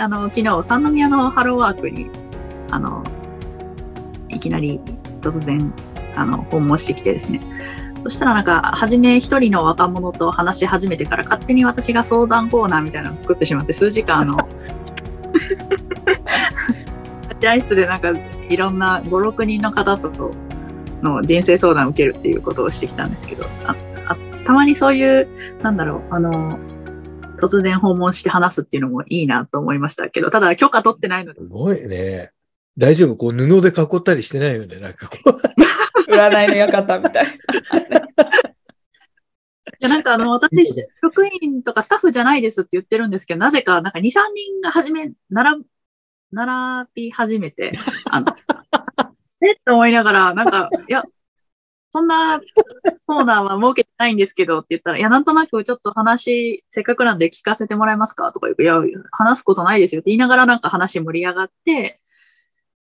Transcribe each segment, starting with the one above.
あの、昨日、三宮のハローワークに、あの、いきなり突然、あの、訪問してきてですね。そしたらなんか、初め一人の若者と話し始めてから、勝手に私が相談コーナーみたいなのを作ってしまって、数時間、あの、待合室でなんか、いろんな5、6人の方との人生相談を受けるっていうことをしてきたんですけど、たまにそういう、なんだろう、あの、突然訪問して話すっていうのもいいなと思いましたけど、ただ許可取ってないので。すごいね。大丈夫？こう布で囲ったりしてないよねなんかこう。占いの館みたい。いや、なんかあの、私、職員とかスタッフじゃないですって言ってるんですけど、なぜか、なんか2、3人が始め、並、並び始めて、あの、え？って思いながら、なんか、いや、そんなコーナーは設けてないんですけどって言ったら、いや、なんとなくちょっと話、せっかくなんで聞かせてもらえますか？とか言ういや、話すことないですよって言いながらなんか話盛り上がって、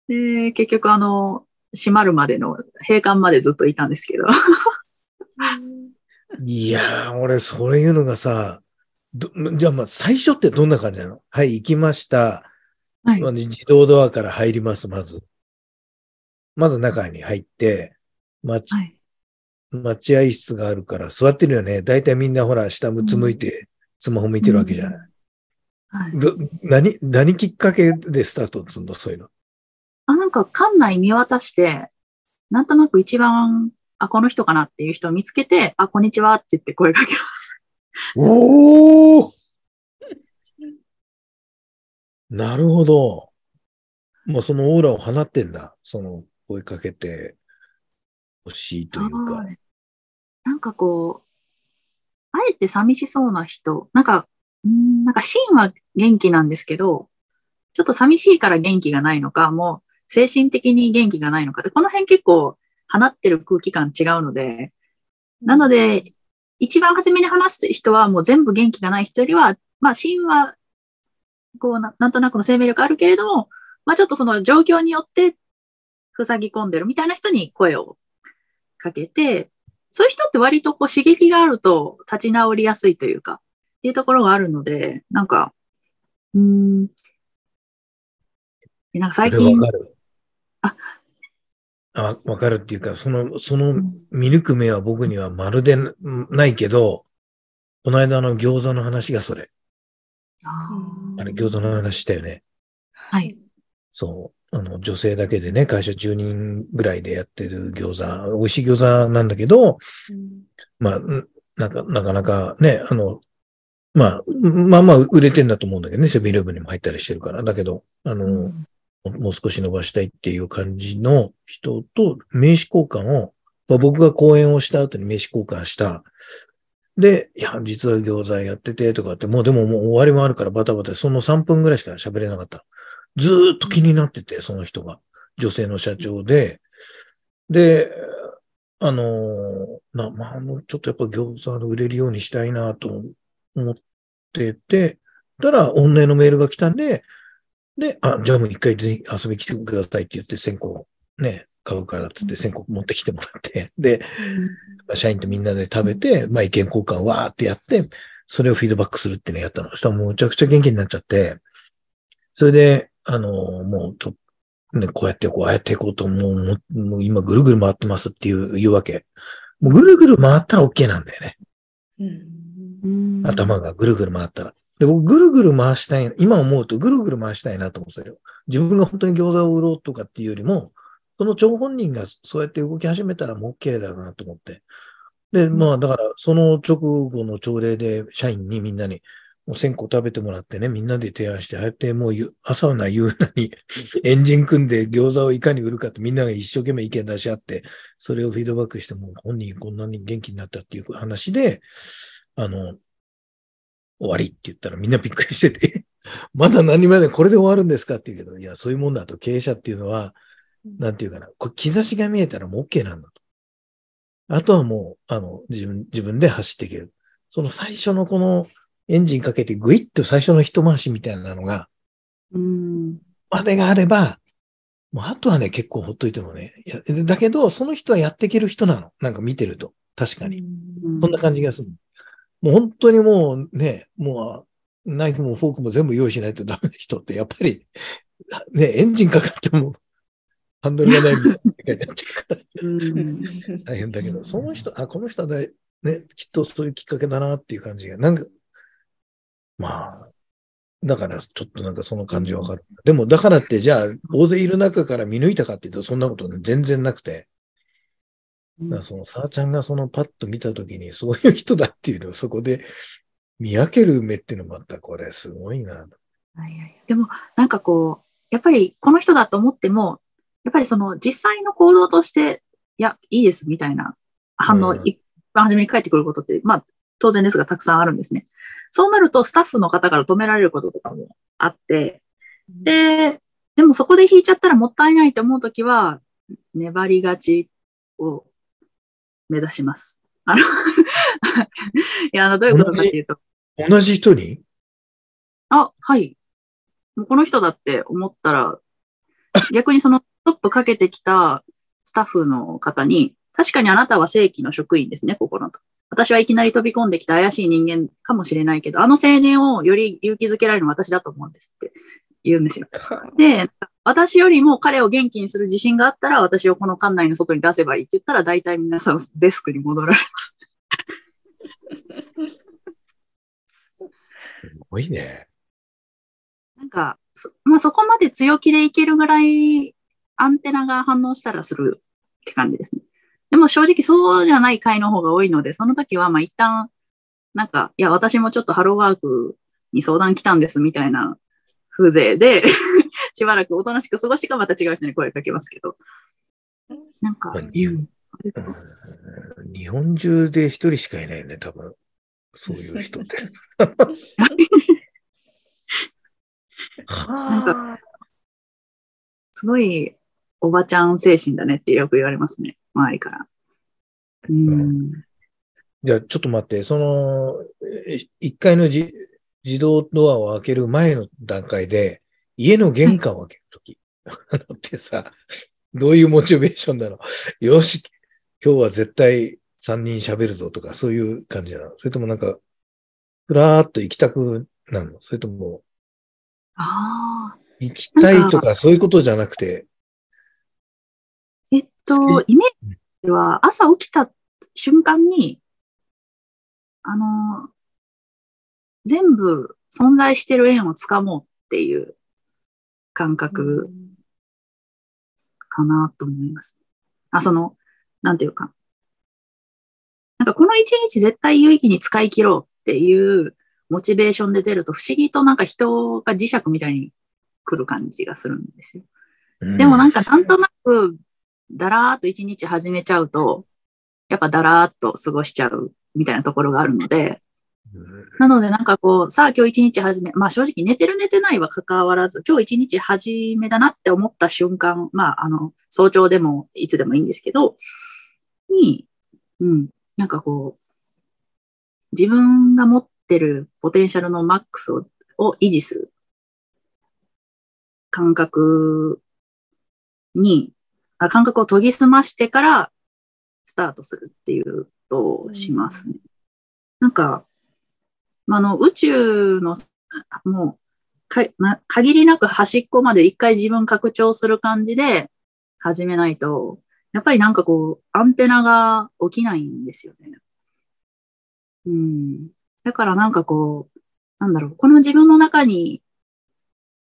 で、結局あの、閉まるまでの、閉館までずっといたんですけど。いやー、俺、そういうのがさ、どじゃあ、まあ、最初ってどんな感じなの？はい、行きました。はいまあ自動ドアから入ります、まず。まず中に入って、待ちはい。待合室があるから座ってるよね。だいたいみんなほら、下むつむいて、スマホ見てるわけじゃない。はい。ど何、何きっかけでスタート？するのそういうの。あ、なんか館内見渡して、なんとなく一番、あ、この人かなっていう人を見つけて、あ、こんにちはって言って声かけます。おお なるほど。もうそのオーラを放ってんだ。その声かけて欲欲しいというか。なんかこう、あえて寂しそうな人、なんか、んなんか芯は元気なんですけど、ちょっと寂しいから元気がないのか、もう精神的に元気がないのかって、この辺結構放ってる空気感違うので、なので、一番初めに話す人はもう全部元気がない人よりは、まあ芯は、こうな、なんとなくの生命力あるけれども、まあちょっとその状況によって塞ぎ込んでるみたいな人に声をかけて、そういう人って割とこう刺激があると立ち直りやすいというか、っていうところがあるので、なんか、うーん。でなんか最近わ、かる。ああ、わわかるっていうか、その、そのうん見抜く目は僕にはまるでないけど、この間の餃子の話がそれ。あーあれ餃子の話したよね。はい。そう。あの、女性だけでね、会社10人ぐらいでやってる餃子、美味しい餃子なんだけど、まあ、んなんか、なかなかね、あの、まあ、まあまあ売れてんだと思うんだけどね、セブンイレブンにも入ったりしてるから。だけど、あの、もう少し伸ばしたいっていう感じの人と名刺交換を、まあ、僕が講演をした後に名刺交換した。で、いや、実は餃子やっててとかって、もうでももう終わりもあるからバタバタ、その3分ぐらいしか喋れなかった。ずーっと気になってて、その人が。女性の社長で。で、あのーな、まあ、ちょっとやっぱ餃子の売れるようにしたいなと思ってて、たら、女のメールが来たんで、で、あ、じゃあもう一回遊びに来てくださいって言って1000個ね、買うからっつって1000個持ってきてもらって、で、まあ社員とみんなで食べて、まあ意見交換わーってやって、それをフィードバックするっていうのをやったの。そしたらもうむちゃくちゃ元気になっちゃって、それで、あのーもうちょっと、ね、こうやってこう、ああやっていこうと、もう、もう今ぐるぐる回ってますっていう、言うわけ。もうぐるぐる回ったら OK なんだよね。うん頭がぐるぐる回ったら。で、僕、ぐるぐる回したい、今思うとぐるぐる回したいなと思ってたよ。自分が本当に餃子を売ろうとかっていうよりも、その張本人がそうやって動き始めたらもう OK だなと思って。で、まあ、だから、その直後の朝礼で社員にみんなに、もう1000個食べてもらってね、みんなで提案して、ああやってもうゆ朝はな夕なにエンジン組んで餃子をいかに売るかってみんなが一生懸命意見出し合って、それをフィードバックして、もう本人こんなに元気になったっていう話で、あの、終わりって言ったらみんなびっくりしてて、まだ何までこれで終わるんですかって言うけど、いや、そういうもんだと経営者っていうのは、なんていうかな、これ兆しが見えたらもう OK なんだと。あとはもう、あの、自分、自分で走っていける。その最初のこのエンジンかけてグイッと最初の一回しみたいなのが、うん。までがあれば、もうあとはね、結構ほっといてもね。だけど、その人はやっていける人なの。なんか見てると。確かに。そんな感じがする。もう本当にもうね、もナイフもフォークも全部用意しないと ダメな人って、やっぱり、ね、エンジンかかっても、ハンドルがないみたいな世界になっちゃうからうん大変だけど、その人、あ、この人はね、きっとそういうきっかけだなっていう感じが、なんか、まあ、だからちょっとなんかその感じわかる。でも、だからって、じゃあ、大勢いる中から見抜いたかっていうと、そんなこと全然なくて、その、さあちゃんがそのパッと見たときに、そういう人だっていうのをそこで見分ける目っていうのもまた、これすごいな。でも、なんかこう、やっぱりこの人だと思っても、やっぱりその実際の行動として、いや、いいですみたいな反応、うん一番初めに返ってくることって、まあ、当然ですがたくさんあるんですね。そうなると、スタッフの方から止められることとかもあって、で、でもそこで引いちゃったらもったいないと思うときは、粘り勝ちを目指します。あの、いや、あの、どういうことかっていうと、同じ人に？あ、はい。もうこの人だって思ったら、逆にそのトップかけてきたスタッフの方に、確かにあなたは正規の職員ですね、ここのと。私はいきなり飛び込んできた怪しい人間かもしれないけど、あの青年をより勇気づけられるのは私だと思うんですって言うんですよ。で、私よりも彼を元気にする自信があったら、私をこの館内の外に出せばいいって言ったら、大体皆さんデスクに戻られます。すごいね。なんか、そまあ、そこまで強気でいけるぐらいアンテナが反応したらするって感じですね。でも正直そうじゃない回の方が多いので、その時はまあ一旦、なんか、いや、私もちょっとハローワークに相談来たんですみたいな風情で、しばらくおとなしく過ごしてからまた違う人に声かけますけど。なんか、まあ日本中で一人しかいないよね、多分。そういう人って。なんかすごいおばちゃん精神だねってよく言われますね、周りから。うん。じゃあ、ちょっと待って、その、え一階のじ自動ドアを開ける前の段階で、家の玄関を開けるとき、あのってさ、どういうモチベーションなの？よし、今日は絶対3人喋るぞとか、そういう感じなの？それともなんか、ふらーっと行きたくなるの？それとも、ああ。行きたいとか、そういうことじゃなくて、と、イメージでは朝起きた瞬間に、あの、全部存在してる縁をつかもうっていう感覚かなと思います。あ、その、なんていうか。なんかこの一日絶対有意義に使い切ろうっていうモチベーションで出ると不思議となんか人が磁石みたいに来る感じがするんですよ。でもなんかなんとなく、だらーっと一日始めちゃうと、やっぱだらーっと過ごしちゃうみたいなところがあるので、うん。なのでなんかこう、さあ今日一日始め、まあ正直寝てる寝てないは関わらず、今日一日始めだなって思った瞬間、まああの、早朝でもいつでもいいんですけど、に、うん、なんかこう、自分が持ってるポテンシャルのマックスをを維持する感覚に、あ感覚を研ぎ澄ましてからスタートするっていうことをしますね。なんか、まあ、あの、宇宙の、もうか、ま、限りなく端っこまで一回自分拡張する感じで始めないと、やっぱりなんかこう、アンテナが起きないんですよね。うん。だからなんかこう、なんだろう、この自分の中に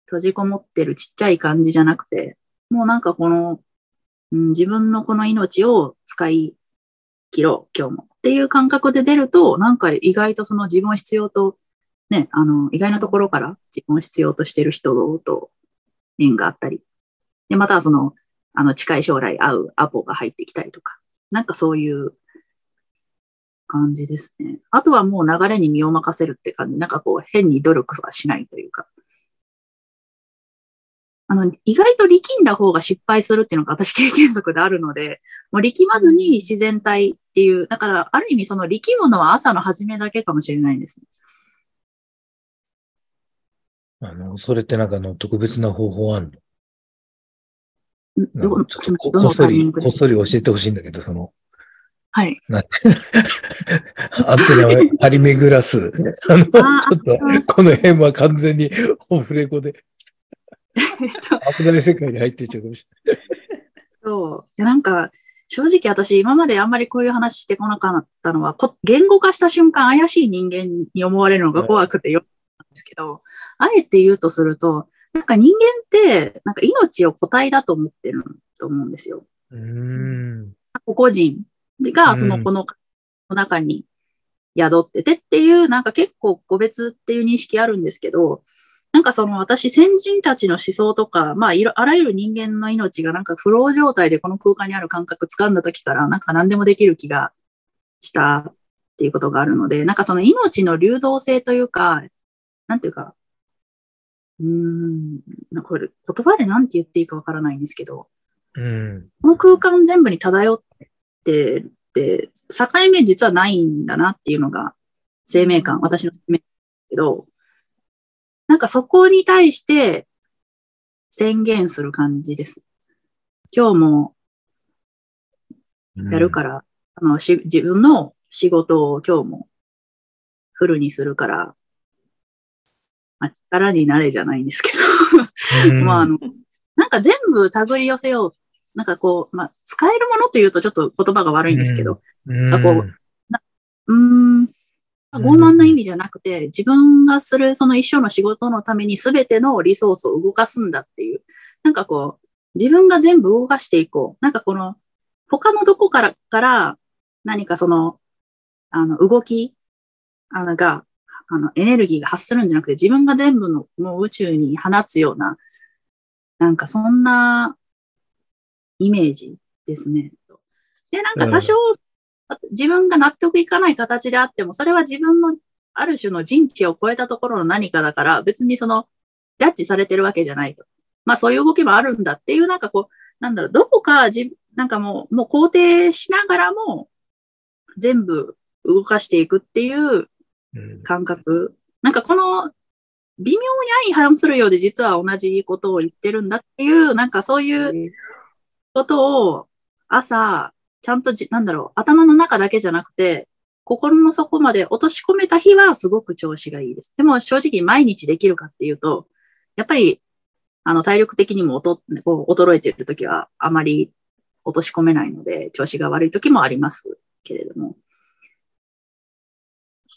閉じこもってるちっちゃい感じじゃなくて、もうなんかこの、うん、自分のこの命を使い切ろう、今日も。っていう感覚で出ると、なんか意外とその自分を必要と、ね、あの、意外なところから自分を必要としてる人と縁があったり。で、またその、あの、近い将来会うアポが入ってきたりとか。なんかそういう感じですね。あとはもう流れに身を任せるって感じ。なんかこう、変に努力はしないというか。あの、意外と力んだ方が失敗するっていうのが私経験則であるので、もう力まずに自然体っていう、だからある意味その力むのは朝の始めだけかもしれないですね。あの、それってなんかあの特別な方法あるの？ここっそり、こっそり教えてほしいんだけど、その、はい。なんて、アンテナを張り巡らす。あの、ちょっと、この辺は完全にオフレコで、危ない世界に入っていっちゃうかもしれない。そう。なんか、正直私、今まであんまりこういう話してこなかったのは、こ言語化した瞬間、怪しい人間に思われるのが怖くてよなんですけど、あえて言うとすると、なんか人間って、なんか命を個体だと思ってると思うんですよ。うーん。個々人が、うんその、この中に宿っててっていう、なんか結構個別っていう認識あるんですけど、なんかその私先人たちの思想とか、まあいろ、あらゆる人間の命がなんかフロー状態でこの空間にある感覚掴んだ時から、なんか何でもできる気がしたっていうことがあるので、なんかその命の流動性というか、なんていうか、うーん、なんかこれ言葉でなんて言っていいかわからないんですけど、うん。この空間全部に漂ってて、境目実はないんだなっていうのが生命感、私の生命感ですけど、なんかそこに対して宣言する感じです。今日もやるから、あのし自分の仕事を今日もフルにするから、まあ、力になれじゃないんですけど、うん。まあ、あの、なんか全部手繰り寄せよう。なんかこう、まあ、使えるものというとちょっと言葉が悪いんですけど、うん。なんかこううーん、傲慢な意味じゃなくて、自分がするその一生の仕事のために全てのリソースを動かすんだっていう、なんかこう、自分が全部動かしていこう。なんかこの、他のどこから、から何かその、あの、動き、あの、が、あの、エネルギーが発するんじゃなくて、自分が全部の、もう宇宙に放つような、なんかそんなイメージですね。で、なんか多少、自分が納得いかない形であっても、それは自分のある種の人知を超えたところの何かだから、別にその、ジャッジされてるわけじゃないと。まあそういう動きもあるんだっていう、なんかこう、なんだろう、どこかじ、なんかもう、もう肯定しながらも、全部動かしていくっていううん感覚。なんかこの、微妙に相反するようで実は同じことを言ってるんだっていう、なんかそういうことを朝、ちゃんとじ、なんだろう、頭の中だけじゃなくて、心の底まで落とし込めた日はすごく調子がいいです。でも正直毎日できるかっていうと、やっぱり、あの、体力的にも衰えている時はあまり落とし込めないので、調子が悪い時もありますけれども。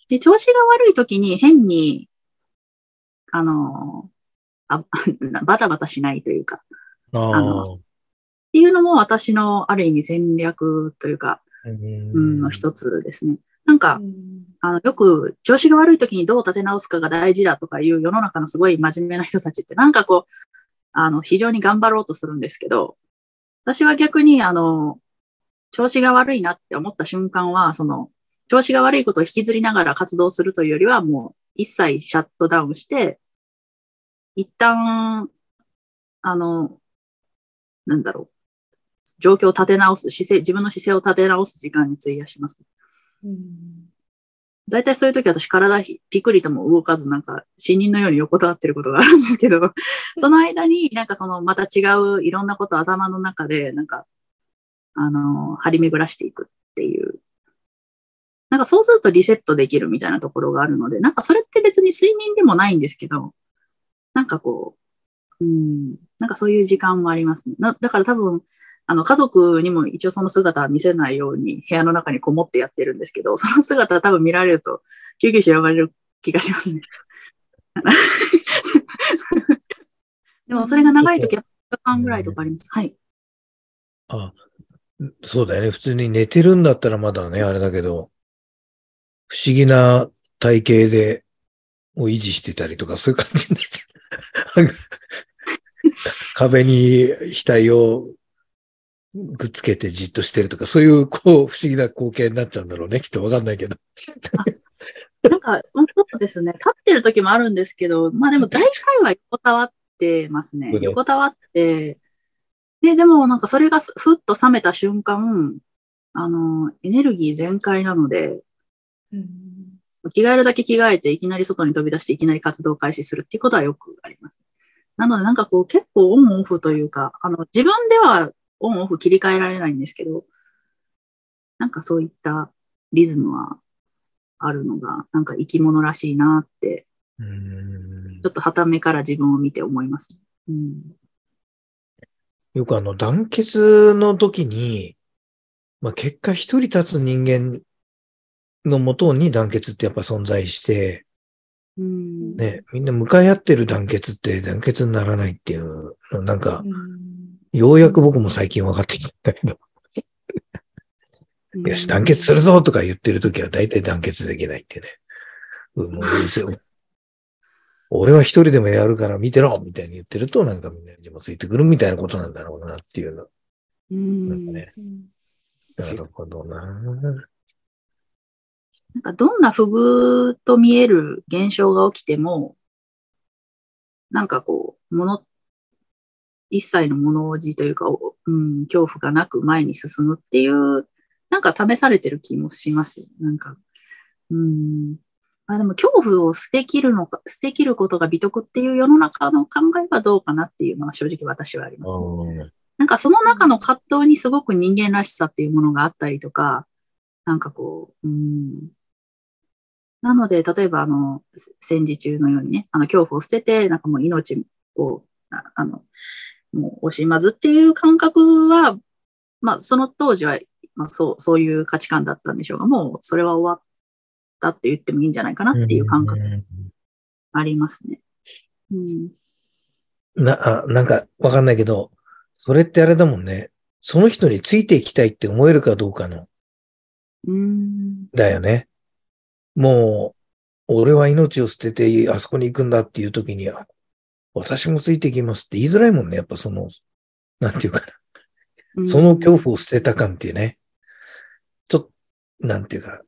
で、調子が悪い時に変に、あの、あ バタバタしないというか、ああのっていうのも私のある意味戦略というか、ーうん、の一つですね。なんか、あの、よく調子が悪い時にどう立て直すかが大事だとかいう世の中のすごい真面目な人たちってなんかこう、あの、非常に頑張ろうとするんですけど、私は逆にあの、調子が悪いなって思った瞬間は、その、調子が悪いことを引きずりながら活動するというよりは、もう一切シャットダウンして、一旦、あの、なんだろう、状況を立て直す、姿勢、自分の姿勢を立て直す時間に費やします。大体そういう時私体ピクリとも動かずなんか死人のように横たわってることがあるんですけど、その間になんかそのまた違ういろんなことを頭の中でなんか、あの、張り巡らしていくっていう。なんかそうするとリセットできるみたいなところがあるので、なんかそれって別に睡眠でもないんですけど、なんかこう、うん、なんかそういう時間もありますね。なだから多分、あの、家族にも一応その姿は見せないように部屋の中にこもってやってるんですけど、その姿は多分見られると救急車呼ばれる気がしますね。でもそれが長い時は2日間ぐらいとかあります。はい。あ、そうだよね。普通に寝てるんだったらまだね、あれだけど、不思議な体型で、を維持してたりとか、そういう感じになっちゃう。壁に額をくっつけてじっとしてるとか、そういう、こう、不思議な光景になっちゃうんだろうね。きっとわかんないけど。なんか、そうですね。立ってる時もあるんですけど、まあでも大体は横たわってますね横たわって、で、でもなんかそれがすふっと冷めた瞬間、あの、エネルギー全開なので、着替えるだけ着替えて、いきなり外に飛び出して、いきなり活動を開始するっていうことはよくあります。なので、なんかこう、結構オンオフというか、あの、自分ではオンオフ切り替えられないんですけど、なんかそういったリズムはあるのが、なんか生き物らしいなって、うん。ちょっと旗目から自分を見て思います。うん、よくあの団結の時に、まあ、結果一人立つ人間のもとに団結ってやっぱ存在して、うん、ね、みんな向かい合ってる団結って団結にならないっていうの、なんか、ようやく僕も最近分かってきたけど。よし、団結するぞとか言ってるときは大体団結できないってね。うん、もううるせえ。俺は一人でもやるから見てろみたいに言ってると、なんかみんなにもついてくるみたいなことなんだろうなっていうの。うん。なんかね。なるほどな。なんかどんな不遇と見える現象が起きても、なんかこう、もの、一切の物おじというか、うん、恐怖がなく前に進むっていう、なんか試されてる気もしますよ。なんか、うん。あでも恐怖を捨てきるのか、捨てきることが美徳っていう世の中の考えはどうかなっていうのは正直私はあります、ね。なんかその中の葛藤にすごく人間らしさっていうものがあったりとか、なんかこう、うん、なので、例えば、あの、戦時中のようにね、あの、恐怖を捨てて、なんかもう命を、あの、もう惜しまずっていう感覚は、まあ、その当時は、まあ、そう、そういう価値観だったんでしょうが、もう、それは終わったって言ってもいいんじゃないかなっていう感覚ありますね。うん。な、あ、なんか、わかんないけど、それってあれだもんね。その人についていきたいって思えるかどうかの。うん。だよね。もう、俺は命を捨ててあそこに行くんだっていう時には、私もついていきますって言いづらいもんね。やっぱその、なんていうかな。その恐怖を捨てた感っていうね。ちょっと、なんていうか、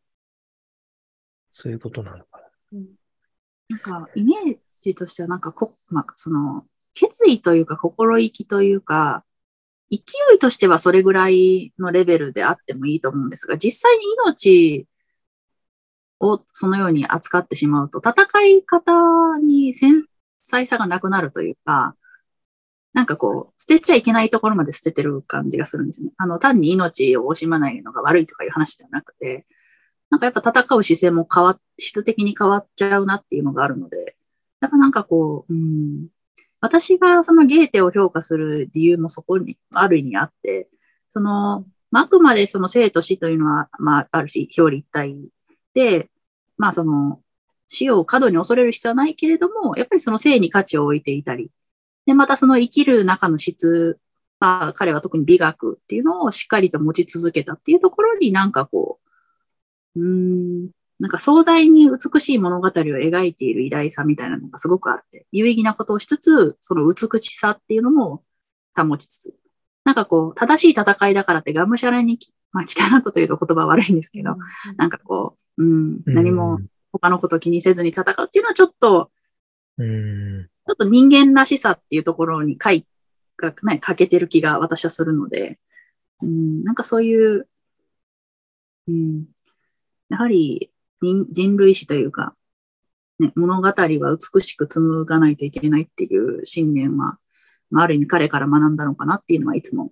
そういうことなのかな。うん、なんか、イメージとしては、なんかこ、まあ、その、決意というか、心意気というか、勢いとしてはそれぐらいのレベルであってもいいと思うんですが、実際に命をそのように扱ってしまうと、戦い方に繊細さがなくなるというか、なんかこう、捨てちゃいけないところまで捨ててる感じがするんですね。あの、単に命を惜しまないのが悪いとかいう話ではなくて、なんかやっぱ戦う姿勢も変わ、質的に変わっちゃうなっていうのがあるので、やっぱなんかこう、うん、私がそのゲーテを評価する理由もそこにある意味あって、その、あくまでその生と死というのは、まあ、あるし、表裏一体で、まあその、死を過度に恐れる必要はないけれども、やっぱりその生に価値を置いていたり、で、またその生きる中の質、まあ彼は特に美学っていうのをしっかりと持ち続けたっていうところになんかこう、うん、なんか壮大に美しい物語を描いている偉大さみたいなのがすごくあって、有意義なことをしつつ、その美しさっていうのも保ちつつ、なんかこう、正しい戦いだからってがむしゃらに、まあ汚いこと言うと言葉悪いんですけど、なんかこう、うん、何も他のこと気にせずに戦うっていうのはちょっと、うん、ちょっと人間らしさっていうところに回が、ね、欠けてる気が私はするので、うん、なんかそういう、うん、やはり人類史というか、ね、物語は美しく紡がないといけないっていう信念は、まあ、ある意味彼から学んだのかなっていうのはいつも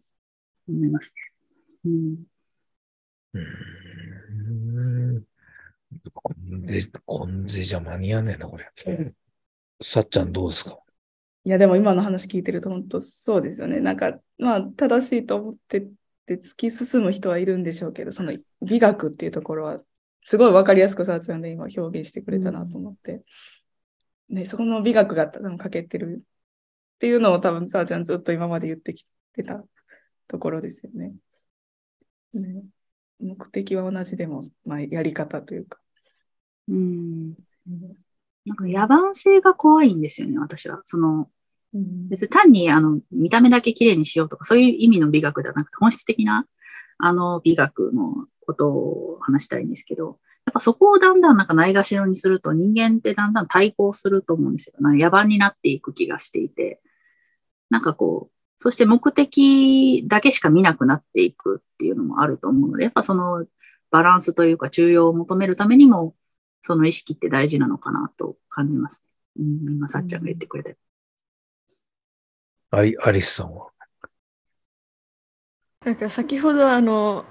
思います。ね。うん。うんコンデ、コンデじゃ間に合わねえな、これ。さっちゃんどうですか？いや、でも今の話聞いてると本当そうですよね。なんか、まあ、正しいと思ってって突き進む人はいるんでしょうけど、その美学っていうところは、すごい分かりやすくさっちゃんで今表現してくれたなと思って。うん、で、そこの美学が多分欠けてるっていうのを多分さあちゃんずっと今まで言ってきてたところですよね。ね目的は同じでも、まあ、やり方というか。うん。なんか野蛮性が怖いんですよね、私は。その、別に単にあの見た目だけ綺麗にしようとか、そういう意味の美学ではなくて、本質的なあの美学のことを話したいんですけど、やっぱそこをだんだんなんかないがしろにすると人間ってだんだん対抗すると思うんですよ。なんか野蛮になっていく気がしていて。なんかこう、そして目的だけしか見なくなっていくっていうのもあると思うので、やっぱそのバランスというか中庸を求めるためにも、その意識って大事なのかなと感じます。うん、今、さっちゃんが言ってくれて。アリアリスさんは？なんか先ほどあの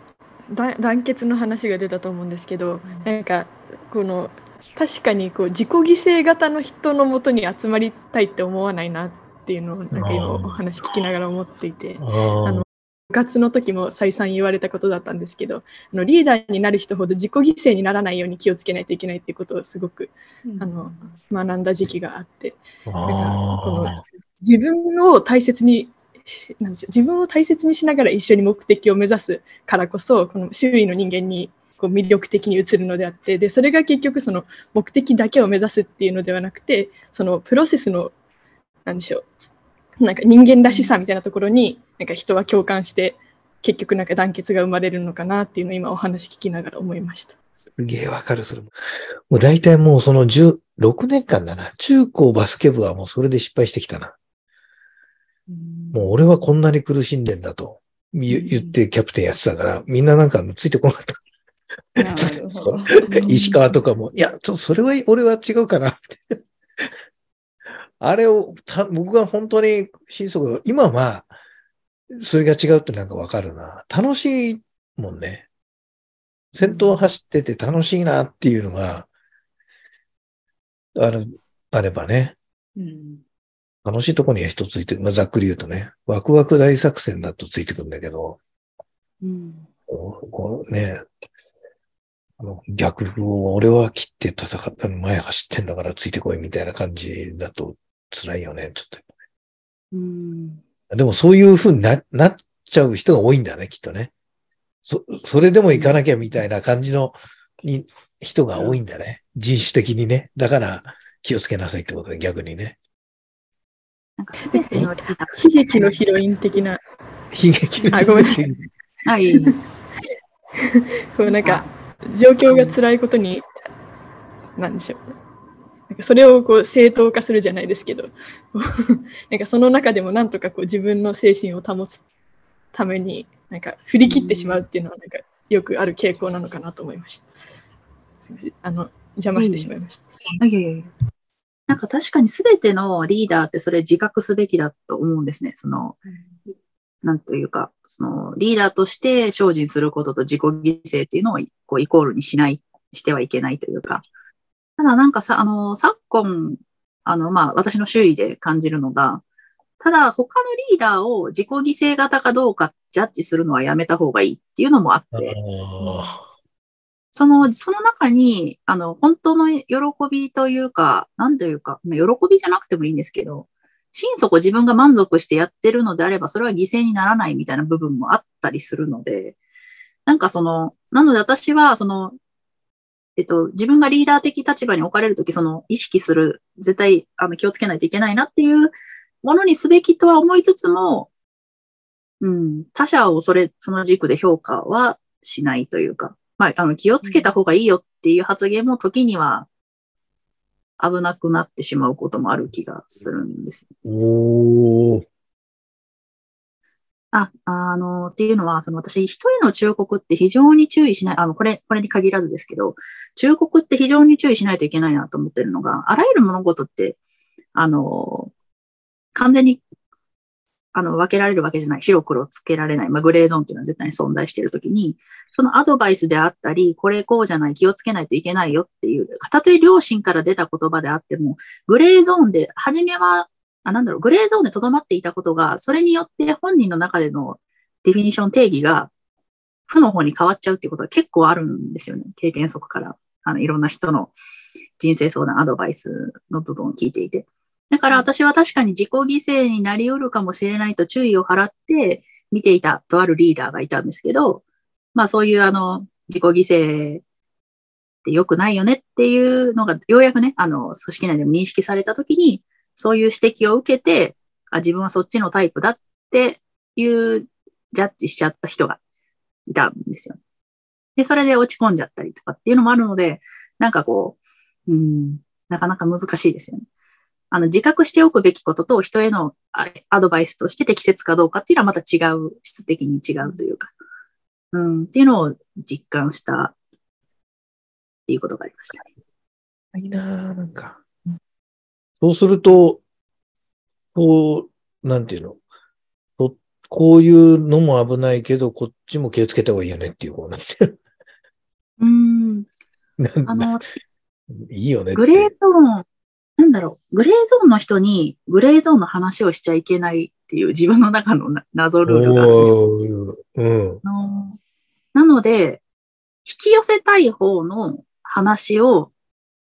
だ団結の話が出たと思うんですけど、なんかこの確かにこう自己犠牲型の人のもとに集まりたいって思わないなっていうのをなんか今お話聞きながら思っていてああの部活の時も再三言われたことだったんですけどあのリーダーになる人ほど自己犠牲にならないように気をつけないといけないっていうことをすごくあの学んだ時期があってこのあ自分を大切にしなんでしょう自分を大切にしながら一緒に目的を目指すからこそこの周囲の人間にこう魅力的に映るのであってでそれが結局その目的だけを目指すっていうのではなくてそのプロセスのなんでしょうなんか人間らしさみたいなところになんか人は共感して結局なんか団結が生まれるのかなっていうのを今お話聞きながら思いました。すげえわかる、それも。もう大体もうその10、6年間だな。中高バスケ部はもうそれで失敗してきたな。もう俺はこんなに苦しんでんだと言言ってキャプテンやってたから、みんななんかついてこなかった。石川とかも、いや、ちょそれは、俺は違うかなって。あれをた、僕が本当に心底、今は、それが違うってなんかわかるな。楽しいもんね。先頭走ってて楽しいなっていうのが、ある、あればね。うん楽しいとこには人ついて、まあ、ざっくり言うとね、ワクワク大作戦だとついてくるんだけど、うんここうね、あの逆を俺は切って戦ったの前走ってんだからついてこいみたいな感じだと辛いよね、ちょっうんと。でもそういう風にななっちゃう人が多いんだね、きっとね。そ、それでも行かなきゃみたいな感じのに人が多いんだね。人種的にね。だから気をつけなさいってことで逆にね。なんかすべての悲劇のヒロイン的な、悲劇あごめんなさはい。こうなんか、状況が辛いことに、なんでしょう。それをこう正当化するじゃないですけど、なんかその中でもなんとかこう自分の精神を保つために、なんか振り切ってしまうっていうのはなんかよくある傾向なのかなと思いました。あの、邪魔してしまいました。いやいやいなんか確かにすべてのリーダーってそれ自覚すべきだと思うんですね。その、なんというか、そのリーダーとして精進することと自己犠牲っていうのをこうイコールにしない、してはいけないというか。ただなんかさ、あの、昨今、あの、まあ私の周囲で感じるのが、ただ他のリーダーを自己犠牲型かどうかジャッジするのはやめた方がいいっていうのもあって、あその、その中に、あの、本当の喜びというか、なんというか、まあ喜びじゃなくてもいいんですけど、心底自分が満足してやってるのであれば、それは犠牲にならないみたいな部分もあったりするので、なんかその、なので私は、その、えっと、自分がリーダー的立場に置かれるとき、その、意識する、絶対、あの、気をつけないといけないなっていうものにすべきとは思いつつも、うん、他者をそれ、その軸で評価はしないというか、まあ、あの、気をつけた方がいいよっていう発言も時には危なくなってしまうこともある気がするんです。ーおーあ、あの、っていうのは、その私、一人の忠告って非常に注意しない、あの、これ、これに限らずですけど、忠告って非常に注意しないといけないなと思ってるのが、あらゆる物事って、あの、完全に、あの、分けられるわけじゃない、白黒つけられない、まあ、グレーゾーンっていうのは絶対に存在しているときに、そのアドバイスであったり、これこうじゃない、気をつけないといけないよっていう、たとえ両親から出た言葉であっても、グレーゾーンで、初めは、あ、なんだろう、グレーゾーンで留まっていたことが、それによって本人の中でのディフィニッション定義が、負の方に変わっちゃうっていうことは結構あるんですよね。経験則から、あの、いろんな人の人生相談、アドバイスの部分を聞いていて。だから私は確かに自己犠牲になり得るかもしれないと注意を払って見ていたとあるリーダーがいたんですけど、まあそういうあの、自己犠牲って良くないよねっていうのが、ようやくね、あの、組織内でも認識されたときに、そういう指摘を受けて、あ、自分はそっちのタイプだっていうジャッジしちゃった人がいたんですよ。で、それで落ち込んじゃったりとかっていうのもあるので、なんかこう、うん、なかなか難しいですよね。あの、自覚しておくべきことと人へのアドバイスとして適切かどうかっていうのはまた違う、質的に違うというか、うん、っていうのを実感したっていうことがありましたね。いいなぁなんか。そうすると、そう、なんていうの、そ、こういうのも危ないけど、こっちも気をつけた方がいいよねっていう、こうなってる。うん。あの、いいよね。グレーゾーン、なんだろう、グレーゾーンの人にグレーゾーンの話をしちゃいけないっていう自分の中のな謎ルールがあるんですうん。あのなので、引き寄せたい方の話を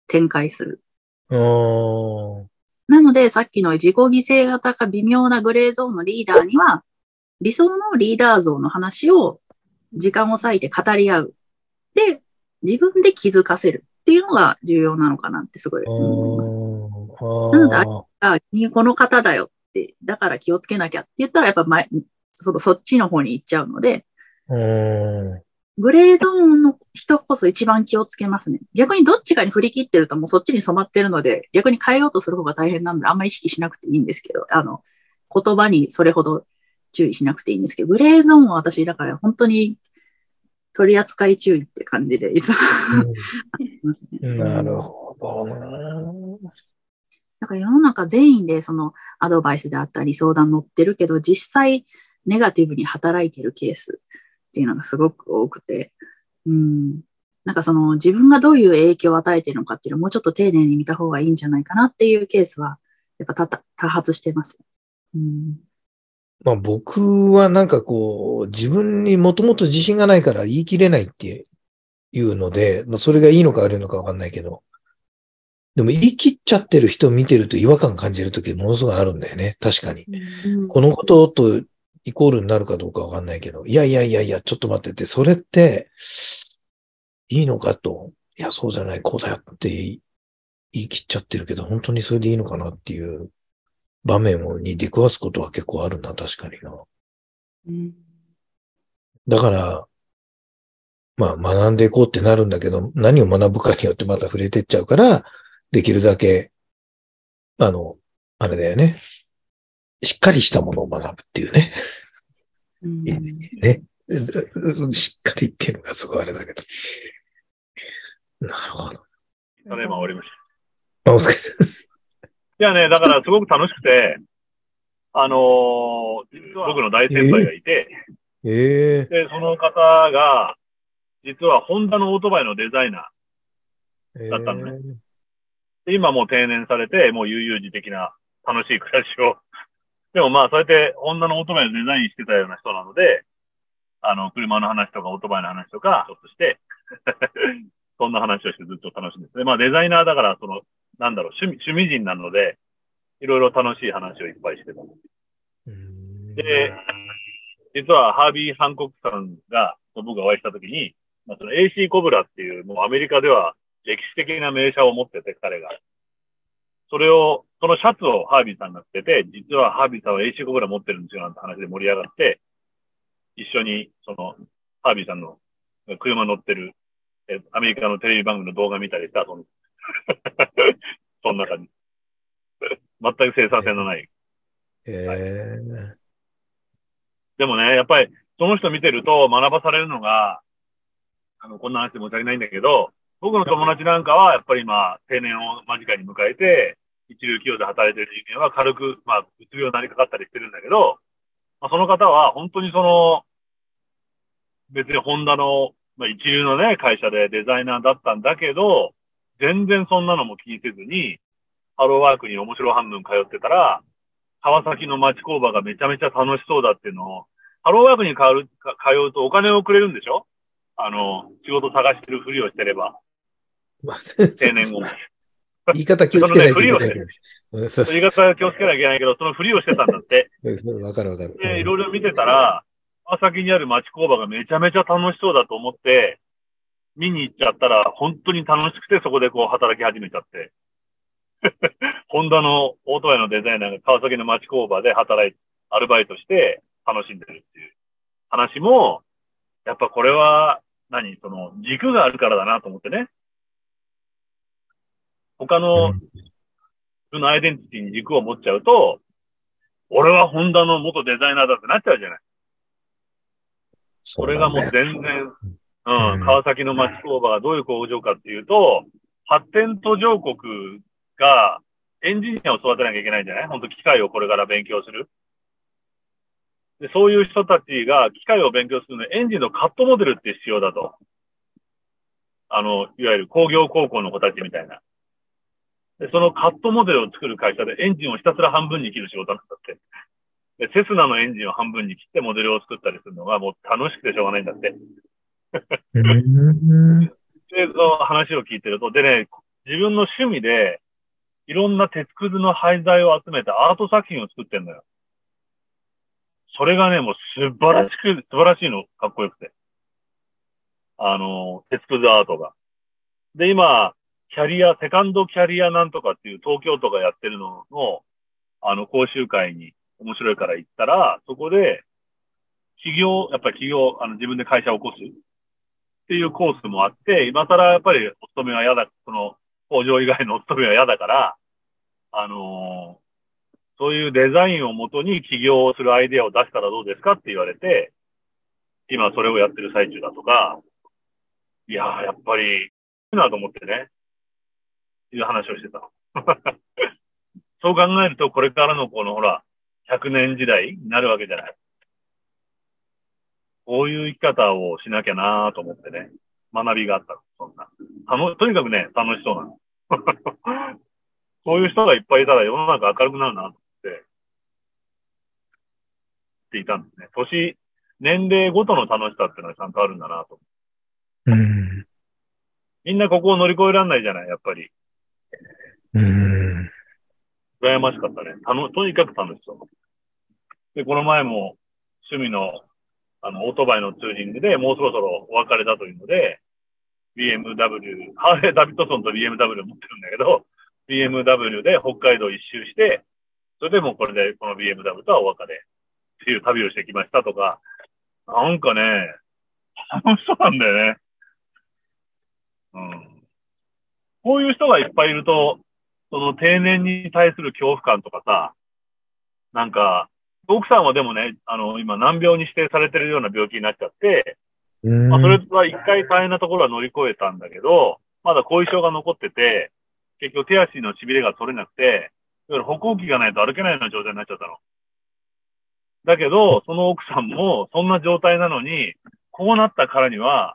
展開する。なので、さっきの自己犠牲型か微妙なグレーゾーンのリーダーには、理想のリーダー像の話を時間を割いて語り合う。で、自分で気づかせるっていうのが重要なのかなってすごいあ思います。ーなのでああ、君この方だよって、だから気をつけなきゃって言ったら、やっぱ前、そのそっちの方に行っちゃうので、グレーゾーンの人こそ一番気をつけますね。逆にどっちかに振り切ってるともうそっちに染まってるので、逆に変えようとする方が大変なので、あんまり意識しなくていいんですけど、あの、言葉にそれほど注意しなくていいんですけど、グレーゾーンは私、だから本当に取り扱い注意って感じで、いつも。うん なるほどな。なんか世の中全員でそのアドバイスであったり相談乗ってるけど、実際ネガティブに働いてるケースっていうのがすごく多くて、うん。なんかその自分がどういう影響を与えてるのかっていうのをもうちょっと丁寧に見た方がいいんじゃないかなっていうケースは、やっぱ多発してます。うん。まあ僕はなんかこう、自分にもともと自信がないから言い切れないっていうので、まあそれがいいのか悪いのかわかんないけど、でも言い切っちゃってる人を見てると違和感感じるときものすごいあるんだよね。確かに。うんこのこととイコールになるかどうかわかんないけど、いやいやいやいや、ちょっと待ってて、それって、いいのかと、いや、そうじゃない、こうだよって言い切っちゃってるけど、本当にそれでいいのかなっていう場面をに出くわすことは結構あるな、確かにな。うんだから、まあ学んでいこうってなるんだけど、何を学ぶかによってまた触れてっちゃうから、できるだけ、あの、あれだよね。しっかりしたものを学ぶっていうね。うんね。しっかりっていうのがすごいあれだけど。なるほど。ただいま終わりました。あ、お疲れ様です。いやね、だからすごく楽しくて、あのー実は僕の大先輩がいて、ええで、その方が、実はホンダのオートバイのデザイナええだったのねー。で、今もう定年されて、もう悠々自適な楽しい暮らしを。でもまあ、そうやってホンダのオートバイをデザインしてたような人なので、あの、車の話とかオートバイの話とか、ちょっとして、そんな話をしてずっと楽しんでで、まあデザイナーだから、その、なんだろう、趣味、趣味人なので、いろいろ楽しい話をいっぱいしてた。うんで、実はハービー・ハンコックさんが、僕がお会いしたときに、まあ、その AC コブラっていう、もうアメリカでは歴史的な名車を持ってて、彼が。それを、そのシャツをハービーさんが着てて、実はハービーさんは AC コブラ持ってるんですよなんて話で盛り上がって、一緒に、その、ハービーさんの車乗ってる、えアメリカのテレビ番組の動画見たりして遊んで。そんな感じ。全く生産性のないええでもね、やっぱり、その人見てると学ばされるのが、あの、こんな話で申し訳ないんだけど、僕の友達なんかは、やっぱり今、定年を間近に迎えて、一流企業で働いてる人間は軽く、まあ、うつ病になりかかったりしてるんだけど、まあ、その方は本当にその、別にホンダの、まあ、一流のね、会社でデザイナーだったんだけど、全然そんなのも気にせずに、ハローワークに面白半分通ってたら、川崎の町工場がめちゃめちゃ楽しそうだっていうのを、ハローワークに通う通うとお金をくれるんでしょ？あの、仕事探してるふりをしてれば、定年後も。言い方気をつけないといけない言い方は気をつけなきゃいけないけど、そのふりをしてたんだって。わかるわかる。で、いろいろ見てたら、川崎にある町工場がめちゃめちゃ楽しそうだと思って、見に行っちゃったら、本当に楽しくて、そこでこう働き始めちゃって。ホンダのオートバイのデザイナーが川崎の町工場で働いて、アルバイトして楽しんでるっていう話も、やっぱこれは何、その軸があるからだなと思ってね。他のうん自分のアイデンティティに軸を持っちゃうと、俺はホンダの元デザイナーだってなっちゃうじゃない。それがもう全然、うん、うん川崎の町工場がどういう工場かっていうと、発展途上国がエンジニアを育てなきゃいけないんじゃない？本当機械をこれから勉強する。で、そういう人たちが機械を勉強するのにエンジンのカットモデルって必要だと。あの、いわゆる工業高校の子たちみたいな。で、そのカットモデルを作る会社でエンジンをひたすら半分に切る仕事なんだって。で、セスナのエンジンを半分に切ってモデルを作ったりするのがもう楽しくてしょうがないんだって。うん。で、その話を聞いてると、でね、自分の趣味で、いろんな鉄くずの廃材を集めてアート作品を作ってんのよ。それがね、もう素晴らしく、素晴らしいの、かっこよくて。あの、鉄くずアートが。で、今、キャリア、セカンドキャリアなんとかっていう東京都がやってるのの、あの、講習会に面白いから行ったら、そこで、企業、やっぱり企業、あの、自分で会社を起こす。っていうコースもあって、今更やっぱりお勤めは嫌だ、その、工場以外のお勤めは嫌だから、あのーそういうデザインをもとに起業をするアイデアを出したらどうですかって言われて、今それをやってる最中だとか、いやー、やっぱり、いいなと思ってね、いう話をしてたの。そう考えると、これからのこのほら、100年時代になるわけじゃない。こういう生き方をしなきゃなと思ってね、学びがあったの。そんな。たの、とにかくね、楽しそうなの。そういう人がいっぱいいたら世の中明るくなるなと思って、っていたんですね。年、年齢ごとの楽しさっていうのはちゃんとあるんだなと。うん。みんなここを乗り越えられないじゃない、やっぱり。うん。羨ましかったね。たの、とにかく楽しそう。で、この前も趣味の、あの、オートバイのツーリングでもうそろそろお別れだというので、BMW、ハーレー・ダビッドソンと BMW 持ってるんだけど、BMW で北海道一周して、それでもこれでこの BMW とはお別れっていう旅をしてきましたとか、なんかね、楽しそうなんだよね。うん。こういう人がいっぱいいると、その定年に対する恐怖感とかさ、なんか、奥さんはでもね、あの、今難病に指定されてるような病気になっちゃって、うん。まあ、それは一回大変なところは乗り越えたんだけど、まだ後遺症が残ってて、結局手足の痺れが取れなくて、歩行器がないと歩けないような状態になっちゃったの。だけど、その奥さんもそんな状態なのに、こうなったからには、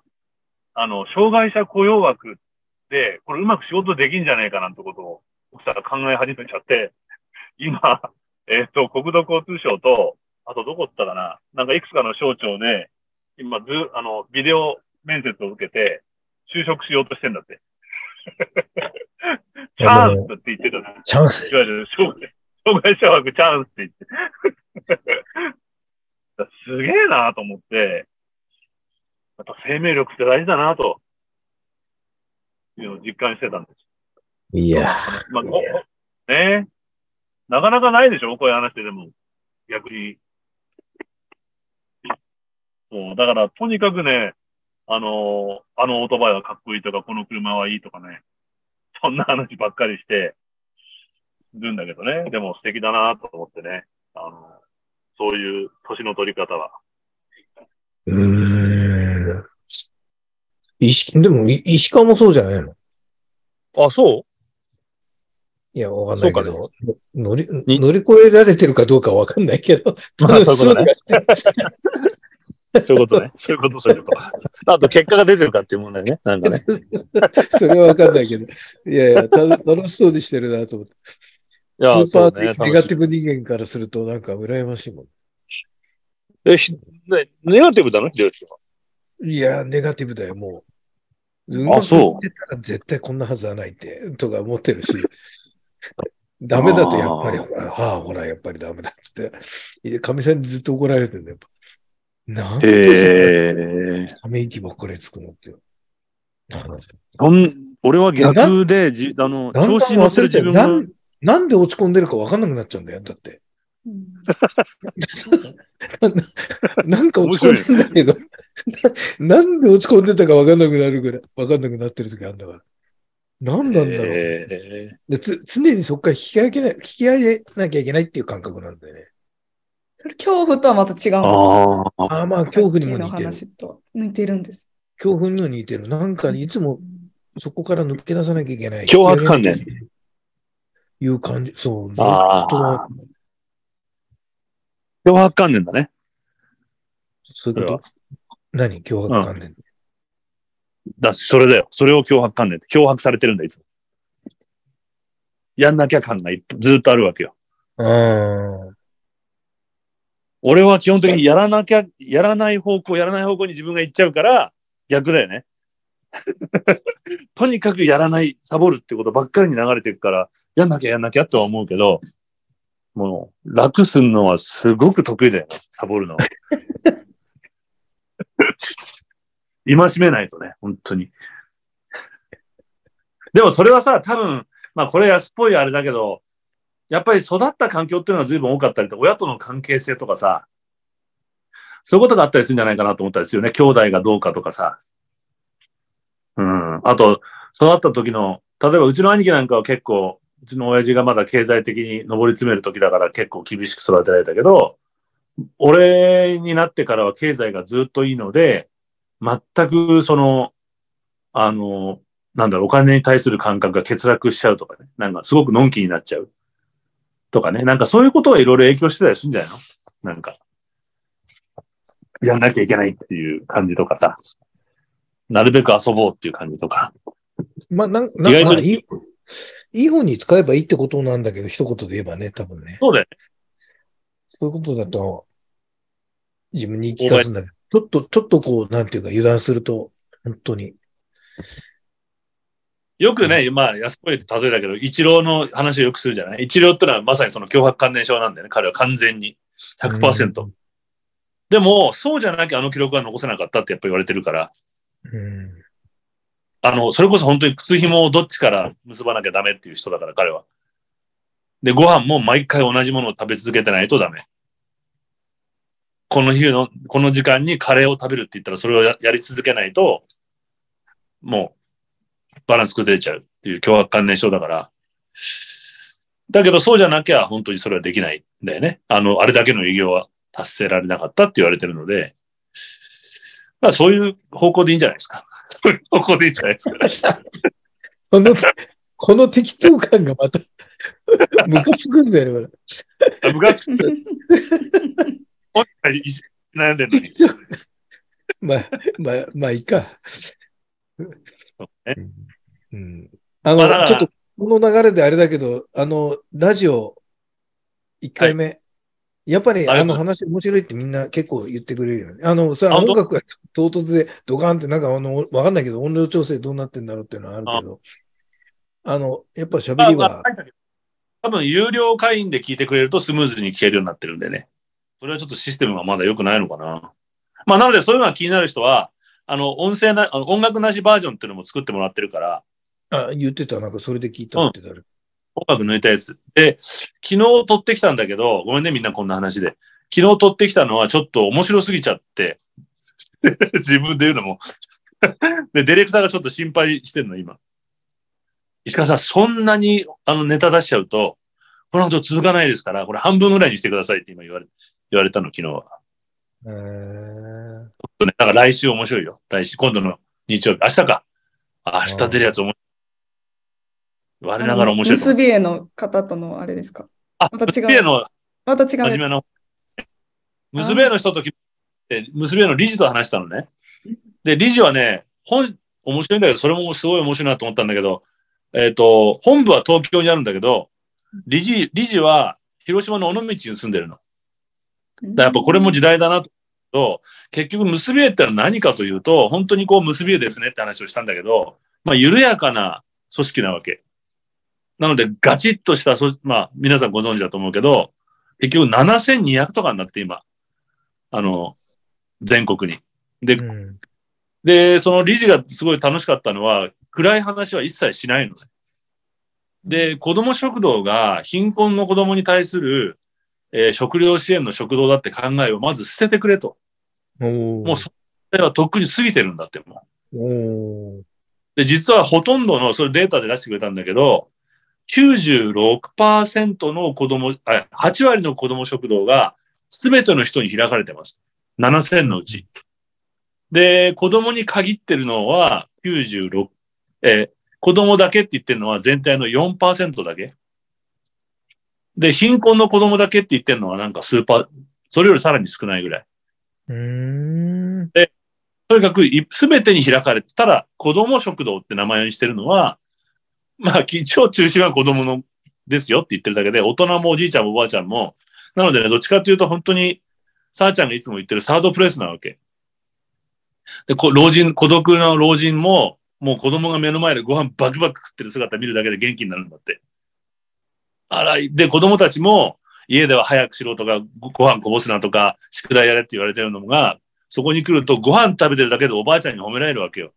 あの、障害者雇用枠で、これうまく仕事できんじゃねえかなんてことを奥さんが考え始めちゃって、今、えっ、と、国土交通省と、あとどこったかな？なんかいくつかの省庁で、今、ず、あの、ビデオ面接を受けて、就職しようとしてんだって。チャンスって言ってたな。チャンス。いわゆる障害、障害者枠チャンスって言って。すげえなと思って、やっぱ生命力って大事だなと、いうのを実感してたんです。いやまあ、こねなかなかないでしょ？こういう話ででも。逆に。そう、だから、とにかくね、あのあのオートバイはかっこいいとか、この車はいいとかね、そんな話ばっかりしてるんだけどね。でも素敵だなと思ってね。あの、そういう年の取り方は。ー。うん。石、でも、い石川もそうじゃないの？あ、そう？いや、わかんないけど、乗り、に乗り越えられてるかどうかわかんないけど。まあそういうことね。そういうことね。そういうこと、そういうこと。あと、結果が出てるかっていう問題ね。なんかね。それはわかんないけど。いやいや、た楽しそうにしてるなと思って。いや、スーパーネガティブ人間からするとなんか羨ましいもん。え、しねネガティブだの秀吉はいや、ネガティブだよ、もう。うまくいそうってたら絶対こんなはずはないって、とか思ってるし。ダメだとやっぱり、あはあ、ほら、やっぱりダメだって。かみさんにずっと怒られてんだよ。なんへでため息ばっかりつくのって。そん俺は逆で、調子に乗ってる自分が、なんで落ち込んでるかわかんなくなっちゃうんだよ。だって。なんか落ち込んでんだけど、ななんで落ち込んでたかわかんなくなるぐらい、わかんなくなってる時あるんだから。なんなんだろう。えでつ常にそこから引き上げな、引き上げなきゃいけないっていう感覚なんだよね。恐怖とはまた違うんですー、ああ。まあ、恐怖にも似てる。話と似てるんです。恐怖にも似てる。なんかいつもそこから抜け出さなきゃいけない。脅迫観念いう感じ。そう、ずっと。脅迫観念だね。そういうこと？何？脅迫観念。だそれだよ。それを脅迫観念って。脅迫されてるんだ、いつも。やんなきゃ感がずっとあるわけよ。うん。俺は基本的にやらなきゃ、やらない方向、やらない方向に自分が行っちゃうから、逆だよね。とにかくやらない、サボるってことばっかりに流れていくから、やんなきゃやんなきゃとは思うけど、もう、楽すんのはすごく得意だよね、サボるのは。今しめないとね、本当に。でもそれはさ、多分、まあこれ安っぽいあれだけど、やっぱり育った環境っていうのは随分多かったりと、親との関係性とかさ、そういうことがあったりするんじゃないかなと思ったりするよね。兄弟がどうかとかさ。うん。あと、育った時の、例えばうちの兄貴なんかは結構、うちの親父がまだ経済的に上り詰める時だから結構厳しく育てられたけど、俺になってからは経済がずっといいので、全くその、あの、なんだろう、お金に対する感覚が欠落しちゃうとかね。なんかすごくのんきになっちゃう。とかね。なんかそういうことがいろいろ影響してたりするんじゃないの？なんか。やんなきゃいけないっていう感じとかさ。なるべく遊ぼうっていう感じとか。まあ、なん、なん意外とまあいい、いい方に使えばいいってことなんだけど、一言で言えばね、多分ね。そうだよね。そういうことだと、自分に言い聞かすんだけど、ちょっと、ちょっとこう、なんていうか、油断すると、本当に。よくね、まあ、安っぽい例えだけど、一郎の話をよくするじゃない？一郎ってのはまさにその脅迫関連症なんだよね。彼は完全に。100%。うんでも、そうじゃなきゃあの記録は残せなかったってやっぱ言われてるから、うん。あの、それこそ本当に靴紐をどっちから結ばなきゃダメっていう人だから、彼は。で、ご飯も毎回同じものを食べ続けてないとダメ。この日の、この時間にカレーを食べるって言ったら、それをややり続けないと、もう、バランス崩れちゃうっていう凶悪関連症だから。だけど、そうじゃなきゃ本当にそれはできないんだよね。あの、あれだけの偉業は達成られなかったって言われてるので、まあそういう方向でいいんじゃないですか。そういう方向でいいんじゃないですか。この、この適当感がまた、ムカつくんだよね、これ。部活、本当に悩んでんのに。まあ、まあ、まあ、いいか。ねうん。あの、まあちょっと、この流れであれだけど、あの、ラジオ、1回目、やっぱりあの話面白いってみんな結構言ってくれるよね。あの、さ、あ本当？音楽が唐突でドカンってなんかあの、わかんないけど音量調整どうなってんだろうっていうのはあるけど、あの、やっぱ喋りは、多分、有料会員で聞いてくれるとスムーズに聞けるようになってるんでね。それはちょっとシステムがまだ良くないのかな。まあ、なので、そういうのが気になる人は、あの、音声な、あの音楽なしバージョンっていうのも作ってもらってるから、あ、言ってた、なんかそれで聞いたって誰音楽抜いたやつ。で、昨日撮ってきたんだけど、ごめんね、みんなこんな話で。昨日撮ってきたのはちょっと面白すぎちゃって、自分で言うのも。で、ディレクターがちょっと心配してんの、今。石川さん、そんなにあのネタ出しちゃうと、この後続かないですから、これ半分ぐらいにしてくださいって今言われ、言われたの、昨日は。えー、ちょっとね、だから来週面白いよ。来週、今度の日曜日。明日か。あ明日出るやつ面白い。我ながら面白い。結び絵の方とのあれですか？あ、また違う娘へのまた違う。初めの、娘への人とき、え娘への理事と話したのね。で、理事はね、本、面白いんだけど、それもすごい面白いなと思ったんだけど、えっ、と、本部は東京にあるんだけど、理事、理事は広島の尾道に住んでるの。やっぱこれも時代だなと。と結局、結び絵ってのは何かというと、本当にこう結び絵ですねって話をしたんだけど、まあ、緩やかな組織なわけ。なので、ガチッとした、そまあ、皆さんご存知だと思うけど、結局7200とかになって今、あの、全国に。で、うん。で、その理事がすごい楽しかったのは、暗い話は一切しないのね。で、子供食堂が貧困の子供に対する、えー食料支援の食堂だって考えをまず捨ててくれと。もうそれはとっくに過ぎてるんだってもう。で、実はほとんどの、それデータで出してくれたんだけど、96%の子供、あ8割の子供食堂が全ての人に開かれてます。7000のうち。で、子供に限ってるのは96、えー子供だけって言ってるのは全体の4%だけ。で、貧困の子供だけって言ってるのはなんかスーパー、それよりさらに少ないぐらい。うーん。とにかくすべてに開かれて、ただ子供食堂って名前にしてるのは、まあ一応中心は子供のですよって言ってるだけで、大人もおじいちゃんもおばあちゃんも、なのでね、どっちかっていうと本当に、さあちゃんがいつも言ってるサードプレイスなわけ。で、こ老人、孤独な老人も、もう子供が目の前でご飯バクバク食ってる姿見るだけで元気になるんだって。あら、で、子供たちも家では早くしろとか、ごご飯こぼすなとか、宿題やれって言われてるのが、そこに来るとご飯食べてるだけでおばあちゃんに褒められるわけよ。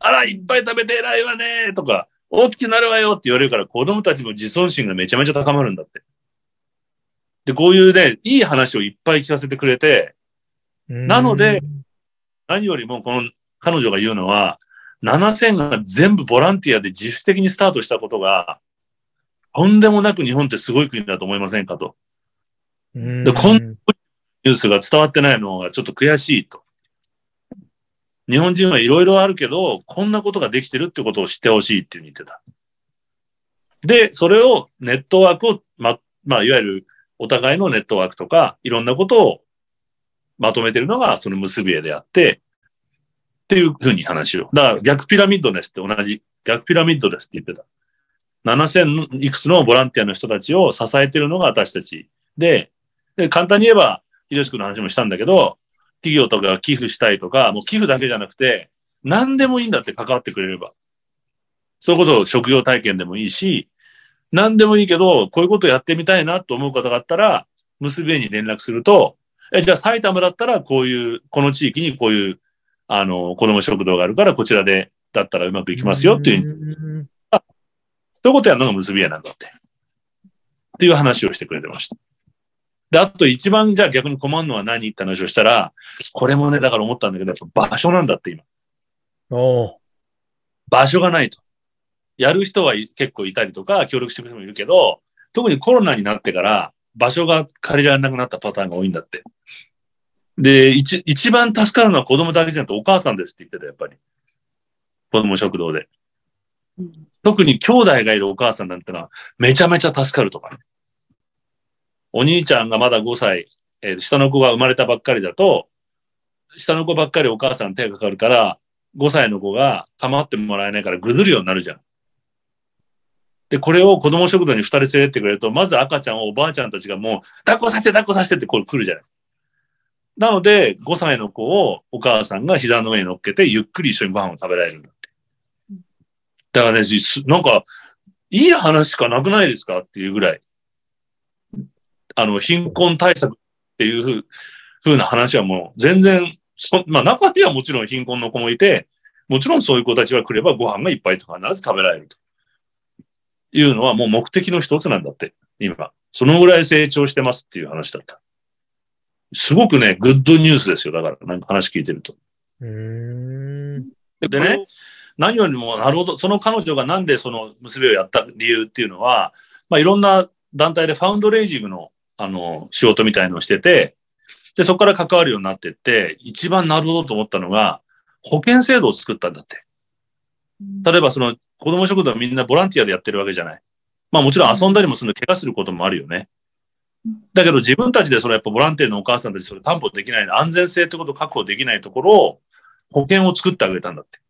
あら、いっぱい食べて偉いわねとか、大きくなるわよって言われるから子供たちも自尊心がめちゃめちゃ高まるんだって。で、こういうね、いい話をいっぱい聞かせてくれて、なので何よりもこの彼女が言うのは、7000が全部ボランティアで自主的にスタートしたことが、とんでもなく日本ってすごい国だと思いませんかと。うん、でこんニュースが伝わってないのがちょっと悔しいと。日本人はいろいろあるけど、こんなことができてるってことを知ってほしいっていうに言ってた。で、それをネットワークを、ま、まあ、いわゆるお互いのネットワークとか、いろんなことをまとめてるのがその結び絵であって、っていうふうに話を。だから逆ピラミッドですって同じ。逆ピラミッドですって言ってた。7000いくつのボランティアの人たちを支えてるのが私たち。で、で、簡単に言えば、ひろしくの話もしたんだけど、企業とかが寄付したいとか、もう寄付だけじゃなくて、何でもいいんだって関わってくれれば。そういうことを職業体験でもいいし、何でもいいけど、こういうことをやってみたいなと思う方があったら、結びに連絡すると、え、じゃあ埼玉だったらこういう、この地域にこういう、あの、子供食堂があるから、こちらで、だったらうまくいきますよっていう、そういうことやるのが結び屋なんだって。っていう話をしてくれてました。で、あと一番じゃあ逆に困るのは何って話をしたら、これもね、だから思ったんだけど、やっぱ場所なんだって今。おう場所がないと。やる人はい結構いたりとか、協力してくれる人もいるけど、特にコロナになってから場所が借りられなくなったパターンが多いんだって。で、一一番助かるのは子供だけじゃなくてお母さんですって言ってた、やっぱり。子供食堂で。特に兄弟がいるお母さんなんてのはめちゃめちゃ助かるとかね。お兄ちゃんがまだ5歳、えー下の子が生まれたばっかりだと、下の子ばっかりお母さん手がかかるから、5歳の子が構ってもらえないからぐずるようになるじゃん。で、これを子供食堂に2人連れてってくれると、まず赤ちゃんをおばあちゃんたちがもう、抱っこさせて抱っこさせてってこれ来るじゃない。なので、5歳の子をお母さんが膝の上に乗っけて、ゆっくり一緒にご飯を食べられる。だからね、すなんか、いい話しかなくないですかっていうぐらい。あの、貧困対策っていうふうふうな話はもう全然、そまあ中にはもちろん貧困の子もいて、もちろんそういう子たちが来ればご飯がいっぱいと必ず食べられると。いうのはもう目的の一つなんだって、今。そのぐらい成長してますっていう話だった。すごくね、グッドニュースですよ。だから、なんか話聞いてると。でね、何よりも、なるほど、その彼女がなんでその娘をやった理由っていうのは、まあ、いろんな団体でファウンドレイジングの、あの、仕事みたいのをしてて、で、そこから関わるようになってって、一番なるほどと思ったのが、保険制度を作ったんだって。例えばその子供食堂みんなボランティアでやってるわけじゃない。まあもちろん遊んだりもするの、怪我することもあるよね。だけど自分たちでそれやっぱボランティアのお母さんたちそれ担保できない、安全性ってことを確保できないところを保険を作ってあげたんだって。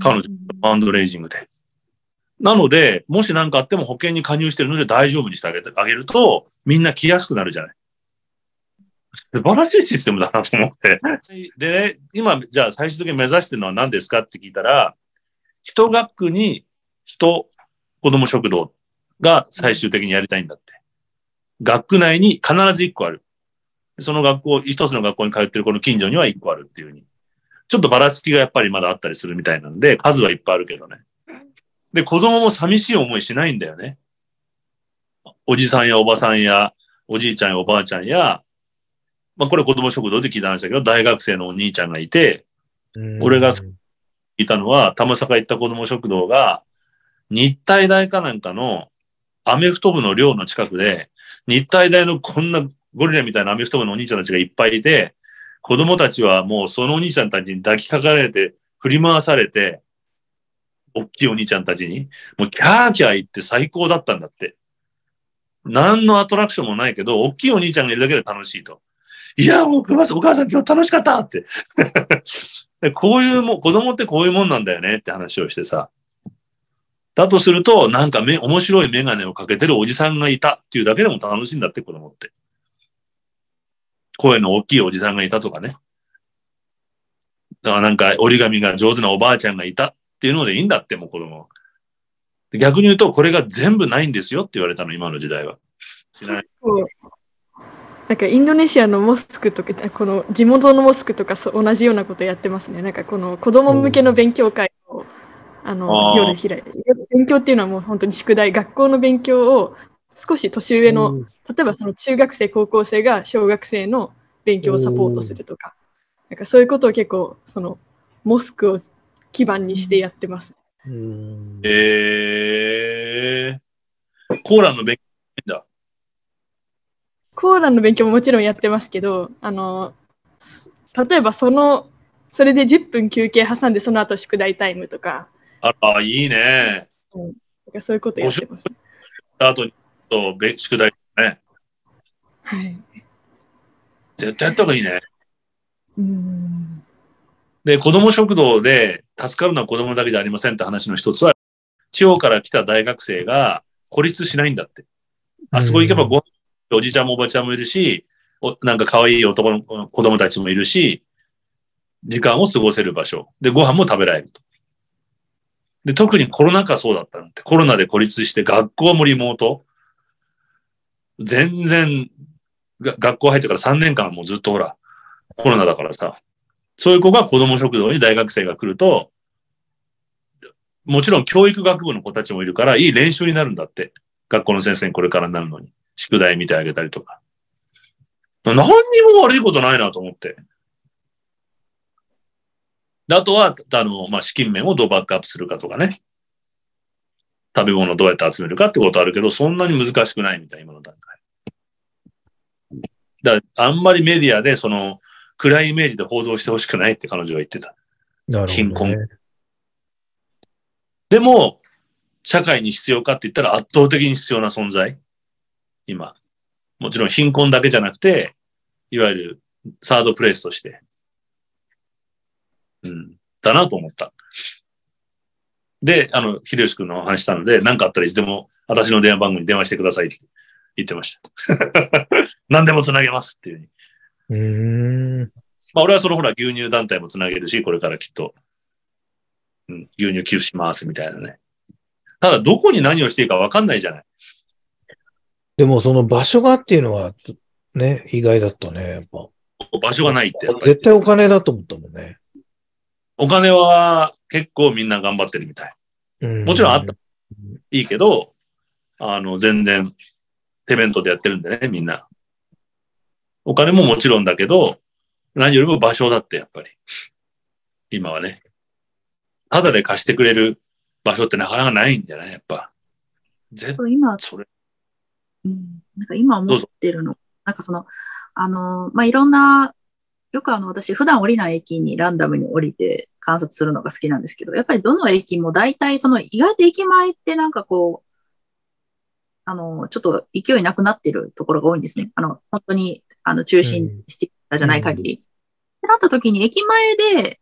彼女、ファンドレイジングで。なので、もし何かあっても保険に加入してるので大丈夫にしてあげてあげると、みんな来やすくなるじゃない。素晴らしいシステムだなと思って。でね、今、じゃあ最終的に目指してるのは何ですかって聞いたら、一学区に人子供食堂が最終的にやりたいんだって。学区内に必ず一個ある。その学校、一つの学校に通ってる子の近所には一個あるっていうふうに。ちょっとばらつきがやっぱりまだあったりするみたいなんで、数はいっぱいあるけどね。で、子供も寂しい思いしないんだよね。おじさんやおばさんや、おじいちゃんやおばあちゃんや、まあこれ子供食堂で聞いた話だけど、大学生のお兄ちゃんがいて、俺がいたのは、玉坂行った子供食堂が、日体大かなんかのアメフト部の寮の近くで、日体大のこんなゴリラみたいなアメフト部のお兄ちゃんたちがいっぱいいて、子供たちはもうそのお兄ちゃんたちに抱きかかれて、振り回されて、大きいお兄ちゃんたちに、もうキャーキャー言って最高だったんだって。何のアトラクションもないけど、大きいお兄ちゃんがいるだけで楽しいと。いや、もう、お母さんお母さん今日楽しかったって。こういうも、子供ってこういうもんなんだよねって話をしてさ。だとすると、なんかめ、面白いメガネをかけてるおじさんがいたっていうだけでも楽しいんだって、子供って。声の大きいおじさんがいたとかね。だからなんか折り紙が上手なおばあちゃんがいたっていうのでいいんだって、もう子供は。逆に言うと、これが全部ないんですよって言われたの、今の時代は。しない。なんかインドネシアのモスクとか、この地元のモスクとかそう同じようなことやってますね。なんかこの子供向けの勉強会をあのあー夜開いて、勉強っていうのはもう本当に宿題、学校の勉強を少し年上の、例えばその中学生、高校生が小学生の勉強をサポートするとか、なんかそういうことを結構、そのモスクを基盤にしてやってます。うんえー、コーランの勉強だ。コーランの勉強ももちろんやってますけど、あの、例えばその、それで10分休憩挟んでその後宿題タイムとか、あら、いいね。なんかそういうことやってます。あと、とべ宿題ね。はい。絶対やった方がいいね。うん。で、子供食堂で助かるのは子供だけじゃありませんって話の一つは、地方から来た大学生が孤立しないんだって。あそこ行けばご飯、おじちゃんもおばちゃんもいるし、おなんか可愛い男の子供たちもいるし、時間を過ごせる場所。で、ご飯も食べられると。で、特にコロナ禍そうだったんって。コロナで孤立して学校もリモート。全然、学校入ってから3年間もずっとほら、コロナだからさ。そういう子が子供食堂に大学生が来ると、もちろん教育学部の子たちもいるから、いい練習になるんだって。学校の先生にこれからなるのに。宿題見てあげたりとか。何にも悪いことないなと思って。あとは、あの、まあ、資金面をどうバックアップするかとかね。食べ物をどうやって集めるかってことあるけど、そんなに難しくないみたい、今の段階。だから、あんまりメディアで、その、暗いイメージで報道してほしくないって彼女は言ってた。なるほど、ね。貧困でも、社会に必要かって言ったら圧倒的に必要な存在。今。もちろん貧困だけじゃなくて、いわゆるサードプレイスとして。うん。だなと思った。で、あの、秀吉君のお話したので、何かあったらいつでも私の電話番号に電話してくださいって言ってました。何でもつなげますっていうふうに。うーん。まあ俺はそのほら牛乳団体もつなげるし、これからきっと、うん、牛乳寄付しますみたいなね。ただどこに何をしていいかわかんないじゃない。でもその場所がっていうのは、ね、意外だったね、やっぱ。場所がないって。絶対お金だと思ったもんね。お金は結構みんな頑張ってるみたい。うんもちろんあった。いいけど、あの、全然、ペメントでやってるんでね、みんな。お金ももちろんだけど、何よりも場所だって、やっぱり。今はね。ただで貸してくれる場所ってなかなかないんじゃない？やっぱ。絶対、今、それ。うん、なんか今思ってるの、なんかその、あの、まあ、いろんな、よくあの、私普段降りない駅にランダムに降りて観察するのが好きなんですけど、やっぱりどの駅も大体その、意外と駅前ってなんかこう、あの、ちょっと勢いなくなってるところが多いんですね。あの、本当に、あの、中心してたじゃない限り。ってなった時に駅前で、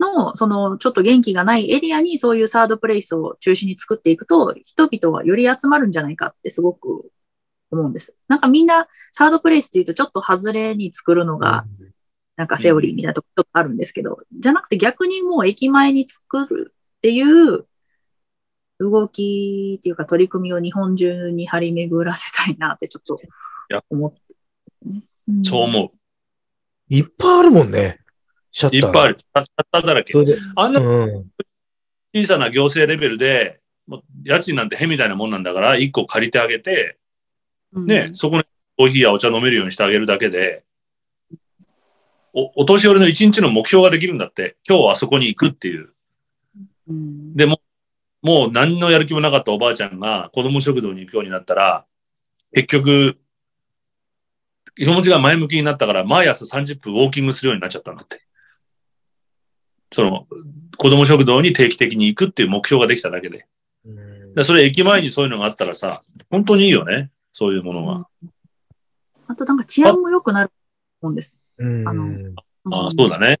の、その、ちょっと元気がないエリアにそういうサードプレイスを中心に作っていくと、人々はより集まるんじゃないかってすごく思うんです。なんかみんなサードプレイスっていうとちょっと外れに作るのが、なんかセオリーみたいなとこちょっとあるんですけど、じゃなくて逆にもう駅前に作るっていう動きっていうか取り組みを日本中に張り巡らせたいなってちょっとや思って、んそう思う。いっぱいあるもんね。シャッター。いっぱいある。たっただらけそ。れで、あんなうん。小さな行政レベルで、もう家賃なんてへみたいなもんなんだから、一個借りてあげて、うんね、そこにコーヒーやお茶飲めるようにしてあげるだけで、お、お年寄りの一日の目標ができるんだって、今日はあそこに行くっていう。うんでも、もう何のやる気もなかったおばあちゃんが子供食堂に行くようになったら、結局、気持ちが前向きになったから、毎朝30分ウォーキングするようになっちゃったんだって。その、子供食堂に定期的に行くっていう目標ができただけで。うんでそれ駅前にそういうのがあったらさ、本当にいいよね。そういうものが。あとなんか治安も良くなると思うんです。うん。あのああ、そうだね。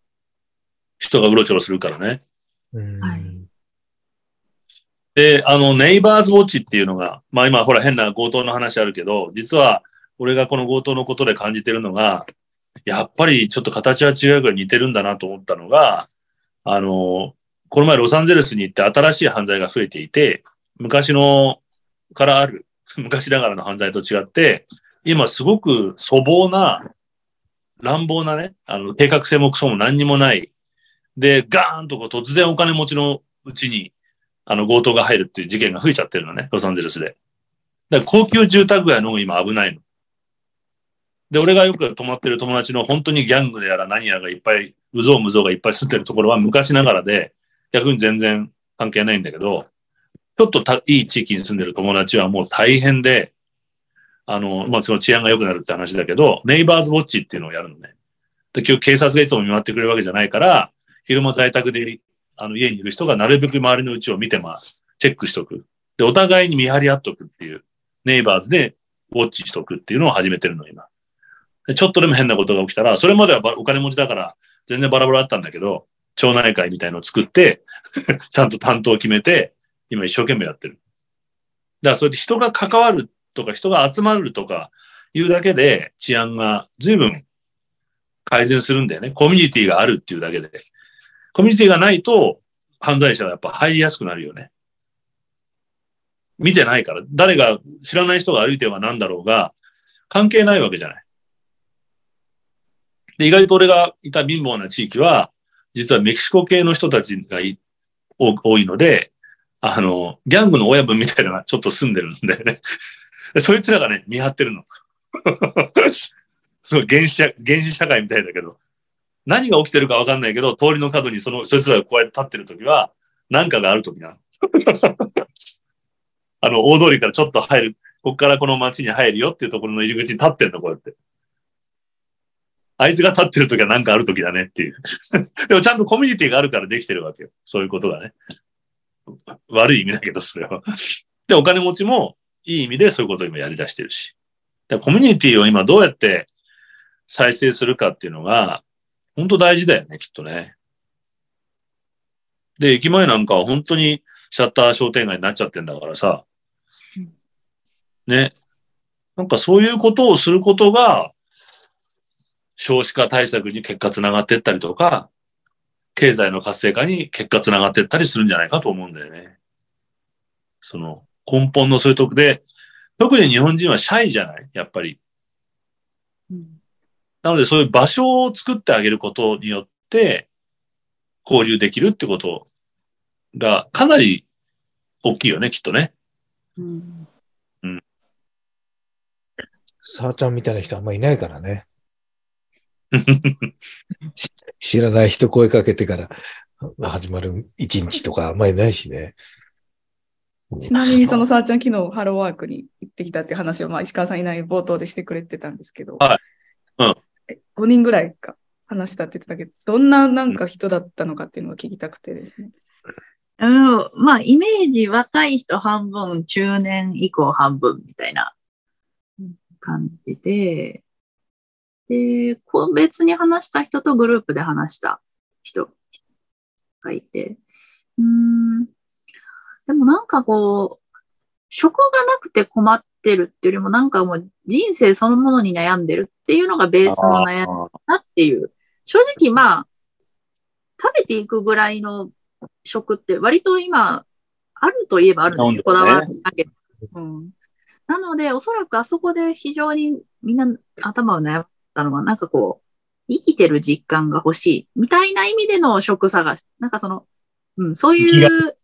人がうろちょろするからね。うん。はいで、あの、ネイバーズウォッチっていうのが、まあ今ほら変な強盗の話あるけど、実は俺がこの強盗のことで感じてるのが、やっぱりちょっと形は違うから似てるんだなと思ったのが、あの、この前ロサンゼルスに行って新しい犯罪が増えていて、昔のからある、昔ながらの犯罪と違って、今すごく粗暴な、乱暴なね、あの、計画性もクソも何にもない。で、ガーンとこう突然お金持ちのうちに、あの、強盗が入るっていう事件が増えちゃってるのね、ロサンゼルスで。だから高級住宅街の方が今危ないの。で、俺がよく泊まってる友達の本当にギャングでやら何やらがいっぱい、うぞうむぞうがいっぱい住んでるところは昔ながらで、逆に全然関係ないんだけど、ちょっとたいい地域に住んでる友達はもう大変で、あの、まあ、その治安が良くなるって話だけど、ネイバーズウォッチっていうのをやるのね。で、今日警察がいつも見回ってくれるわけじゃないから、昼間在宅で、あの、家にいる人がなるべく周りのうちを見てます。チェックしとく。で、お互いに見張り合っとくっていう、ネイバーズでウォッチしとくっていうのを始めてるの、今。でちょっとでも変なことが起きたら、それまではお金持ちだから、全然バラバラだったんだけど、町内会みたいのを作って、ちゃんと担当を決めて、今一生懸命やってる。だからそうやって人が関わるとか人が集まるとかいうだけで治安が随分改善するんだよね。コミュニティがあるっていうだけで。コミュニティがないと犯罪者はやっぱ入りやすくなるよね。見てないから。誰が知らない人が歩いては何だろうが関係ないわけじゃない。で、意外と俺がいた貧乏な地域は実はメキシコ系の人たちが多多いので、あの、ギャングの親分みたいなのがちょっと住んでるんだよね。でそいつらがね、見張ってるの。すごい原始社、原始社会みたいだけど、何が起きてるかわかんないけど、通りの角にその、そいつらがこうやって立ってるときは、何かがあるときなの。あの、大通りからちょっと入る、こっからこの街に入るよっていうところの入り口に立ってんの、こうやって。あいつが立ってるときは何かあるときだねっていう。でもちゃんとコミュニティがあるからできてるわけよ。そういうことがね。悪い意味だけど、それは。で、お金持ちもいい意味でそういうことを今やり出してるし。コミュニティを今どうやって再生するかっていうのが、本当大事だよね、きっとね。で、駅前なんかは本当にシャッター商店街になっちゃってんだからさ。ね。なんかそういうことをすることが、少子化対策に結果つながってったりとか、経済の活性化に結果つながってったりするんじゃないかと思うんだよね。その根本のそういうとこで、特に日本人はシャイじゃない？やっぱり。うんなのでそういう場所を作ってあげることによって、交流できるってことがかなり大きいよね、きっとね。うんさあちゃんみたいな人あんまいないからね。し 知らない人声かけてから始まる一日とかあんまりないしね。ちなみにそのさあちゃん昨日ハローワークに行ってきたっていう話を、まあ、石川さんいない冒頭でしてくれてたんですけど、はい。うん。え5人ぐらいか話したって言ってたけど、どんななんか人だったのかっていうのが聞きたくてですね。うん、まあ、イメージ若い人半分、中年以降半分みたいな感じで、で、個別に話した人とグループで話した人がいて、うん、でもなんかこう、職がなくて困ってるっていうよりもなんかもう人生そのものに悩んでるっていうのがベースの悩みだなっていう。正直まあ、食べていくぐらいの食って割と今、あるといえばあるんですよ。こだわりだけ。うん。なので、おそらくあそこで非常にみんな頭を悩ったのは、なんかこう、生きてる実感が欲しい、みたいな意味での食探し。なんかその、うん、そういう、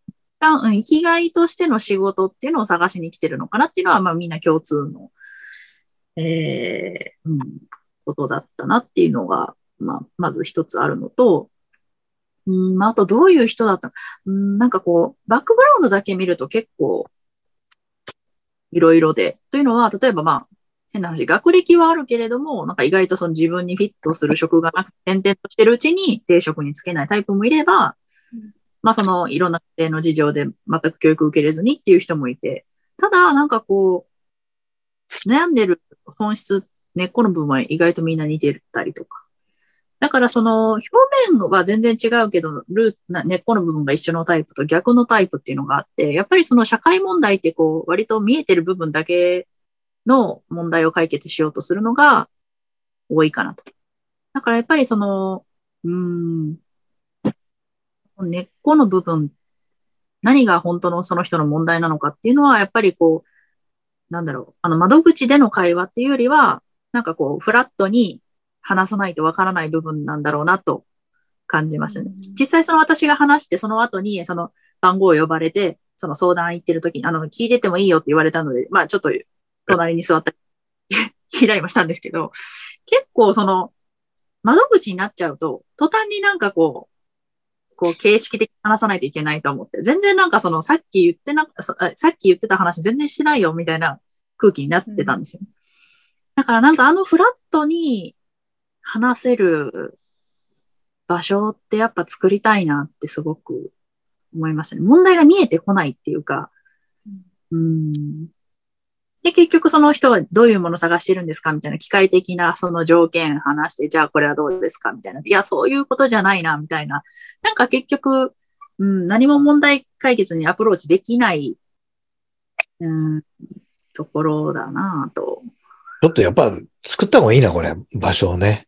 うん、生きがいとしての仕事っていうのを探しに来てるのかなっていうのは、まあみんな共通の、えー、うん、ことだったなっていうのが、まあ、まず一つあるのと、うん、あとどういう人だったの？うん、なんかこう、バックグラウンドだけ見ると結構、いろいろで。というのは、例えばまあ、変な話、学歴はあるけれども、なんか意外とその自分にフィットする職がなくて、転々としてるうちに定職につけないタイプもいれば、まあそのいろんな家庭の事情で全く教育受けれずにっていう人もいて、ただなんかこう、悩んでる本質根っこの部分は意外とみんな似てたりとか。だからその表面は全然違うけど、ルー根っこの部分が一緒のタイプと逆のタイプっていうのがあって、やっぱりその社会問題ってこう割と見えてる部分だけの問題を解決しようとするのが多いかなと。だからやっぱりその、うん、根っこの部分、何が本当のその人の問題なのかっていうのは、やっぱりこう、なんだろう、あの窓口での会話っていうよりは、なんかこう、フラットに話さないとわからない部分なんだろうなと感じましたね。実際その私が話して、その後にその番号を呼ばれて、その相談行ってる時に、あの、聞いててもいいよって言われたので、まあちょっと隣に座ったり、聞いたりもしたんですけど、結構その、窓口になっちゃうと、途端になんかこう、こう形式的に話さないといけないと思って、全然なんかそのさっき言ってな、ささっき言ってた話全然しないよみたいな空気になってたんですよ。だからなんかあのフラットに話せる場所ってやっぱ作りたいなってすごく思いましたね。問題が見えてこないっていうか、うん。で、結局その人はどういうものを探してるんですかみたいな機械的なその条件話して、じゃあこれはどうですかみたいな。いや、そういうことじゃないな、みたいな。なんか結局、うん、何も問題解決にアプローチできない、うん、ところだなと。ちょっとやっぱ作った方がいいな、これ、場所をね。